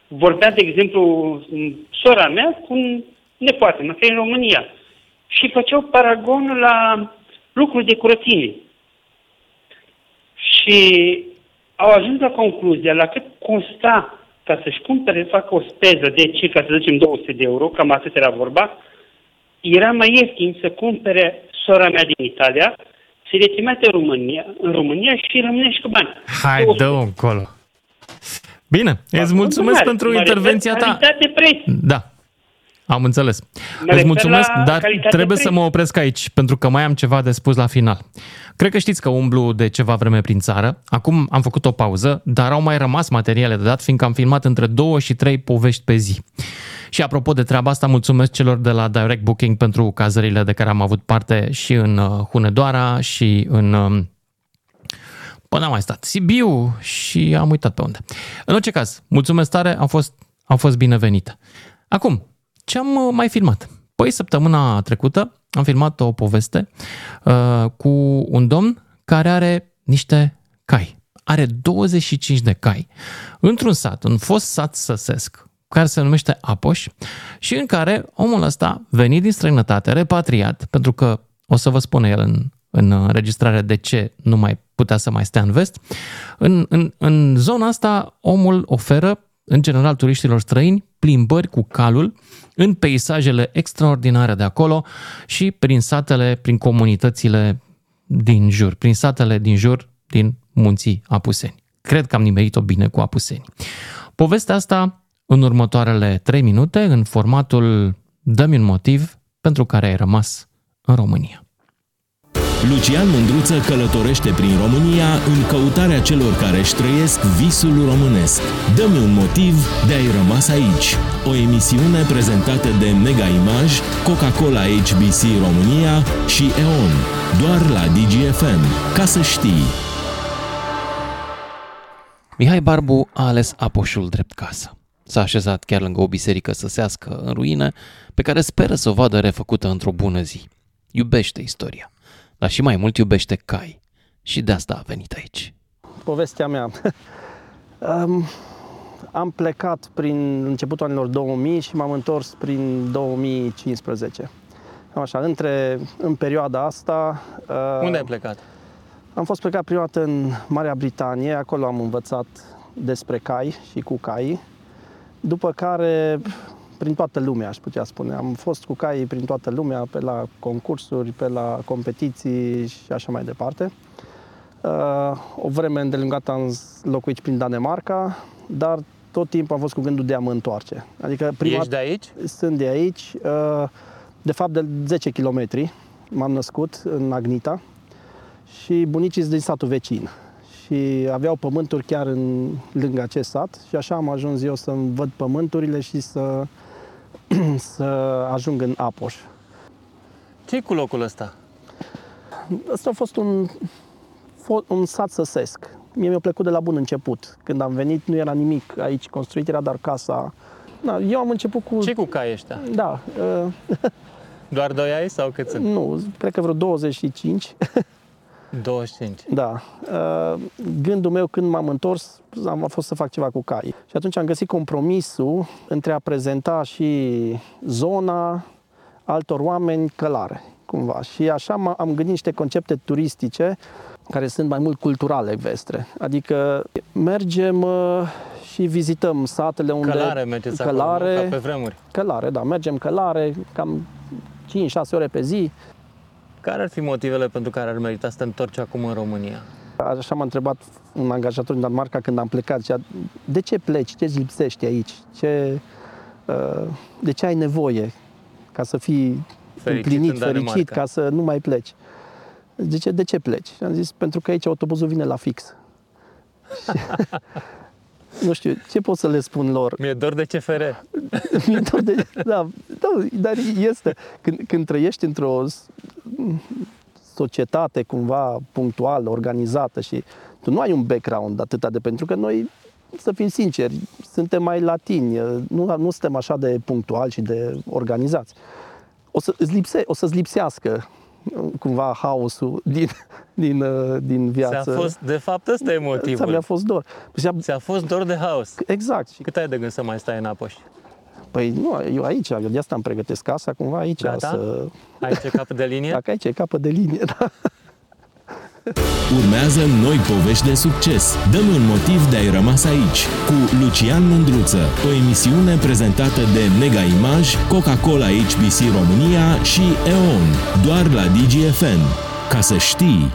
Vorbea, de exemplu, sora mea cu un nepoate, mă, că e în România. Și făceau paragon la lucruri de curățenie. Și au ajuns la concluzia la cât consta ca să-și cumpere, facă o speză de circa, să zicem, 200 de euro, cam atât era vorba, era mai ieftin să cumpere sora mea din Italia, să le trimite în România, în România și rămâne și cu bani. Hai, dă încolo. Bine, îți mulțumesc mare, pentru mă refer intervenția ta. Calitate-preț. Da, am înțeles. Mă Îți refer mulțumesc, la dar calitate trebuie preț. să mă opresc aici, pentru că mai am ceva de spus la final. Cred că știți că umblu de ceva vreme prin țară. Acum am făcut o pauză, dar au mai rămas materiale de dat, fiindcă am filmat între două și trei povești pe zi. Și apropo de treaba asta, mulțumesc celor de la Direct Booking pentru cazările de care am avut parte și în uh, Hunedoara și în... um, Până am mai stat Sibiu și am uitat pe unde. În orice caz, mulțumesc tare, au fost, au fost binevenite. Acum, ce am uh, mai filmat? Păi, săptămâna trecută am filmat o poveste uh, cu un domn care are niște cai. Are 25 de cai. Într-un sat, un fost sat săsesc, care se numește Apoș și în care omul ăsta, venit din străinătate, repatriat, pentru că o să vă spun el în, în înregistrare de ce nu mai putea să mai stea în vest, în, în, în zona asta omul oferă în general turiștilor străini, plimbări cu calul în peisajele extraordinare de acolo și prin satele, prin comunitățile din jur, prin satele din jur din munții Apuseni. Cred că am nimerit-o bine cu Apuseni. Povestea asta în următoarele 3 minute, în formatul Dă-mi un motiv pentru care ai rămas în România. Lucian Mândruță călătorește prin România în căutarea celor care își trăiesc visul românesc. Dă-mi un motiv de a-i rămas aici. O emisiune prezentată de Mega Image, Coca-Cola HBC România și EON. Doar la DGFM. Ca să știi. Mihai Barbu a ales Apoșul drept casă. S-a așezat chiar lângă o biserică săsească în ruine, pe care speră să o vadă refăcută într-o bună zi. Iubește istoria, dar și mai mult iubește cai. Și de asta a venit aici. povestea mea. um, am plecat prin începutul anilor 2000 și m-am întors prin 2015. Cam Așa, între, în perioada asta... Uh, Unde ai plecat? Am fost plecat prima dată în Marea Britanie, acolo am învățat despre cai și cu cai. După care, prin toată lumea, aș putea spune. Am fost cu cai prin toată lumea, pe la concursuri, pe la competiții și așa mai departe. Uh, o vreme îndelungată am locuit prin Danemarca, dar tot timpul am fost cu gândul de a mă întoarce. Adică prima... Ești de aici? Sunt de aici. Uh, de fapt, de 10 km m-am născut în Agnita și bunicii sunt din satul vecin. Și aveau pământuri chiar în, lângă acest sat și așa am ajuns eu să văd pământurile și să, să ajung în Apoș. ce cu locul ăsta? Ăsta a fost un, fo- un sat săsesc. Mie mi-a plăcut de la bun început. Când am venit nu era nimic aici construit, era doar casa. Da, eu am început cu... ce cu cai ăștia? Da. Uh, Doar doi ai sau cât sunt? nu, cred că vreo 25. 25. Da. Uh, Gândul meu când m-am întors am a fost să fac ceva cu cai. Și atunci am găsit compromisul între a prezenta și zona altor oameni călare, cumva. Și așa m- am gândit niște concepte turistice care sunt mai mult culturale vestre. Adică mergem uh, și vizităm satele unde... Călare mergeți acolo, nu? Ca pe vremuri. Călare, da. Mergem călare, cam 5-6 ore pe zi. Care ar fi motivele pentru care ar merita să te întorci acum în România? Așa m-a întrebat un angajator din Danemarca când am plecat. Zicea, de ce pleci? Ce îți lipsește aici? Ce, uh, de ce ai nevoie ca să fii Fericit împlinit, în Danemarca. fericit, ca să nu mai pleci? Zice, de ce pleci? Și am zis, pentru că aici autobuzul vine la fix. nu știu, ce pot să le spun lor? Mi-e dor de CFR. Mi-e dor de... Da, da, dar este. Când, când trăiești într-o s- societate cumva punctuală, organizată și tu nu ai un background atâta de... Pentru că noi, să fim sinceri, suntem mai latini, nu, nu suntem așa de punctuali și de organizați. O, să, îți lipse, o să-ți lipsească cumva haosul din, din, uh, din viață. Ți-a fost, de fapt, ăsta e motivul. Ți-a- mi-a fost dor. Ți-a fost dor de haos. Exact. Și cât ai de gând să mai stai în Apoș? Păi nu, eu aici, eu de asta îmi pregătesc casa, cumva aici Gata? să... Ai ce capăt de linie? Dacă aici e capăt de linie, da. Urmează noi povești de succes. Dăm un motiv de ai rămas aici cu Lucian Mândruță, o emisiune prezentată de Mega Image, Coca-Cola HBC România și EON, doar la DGFN. Ca să știi!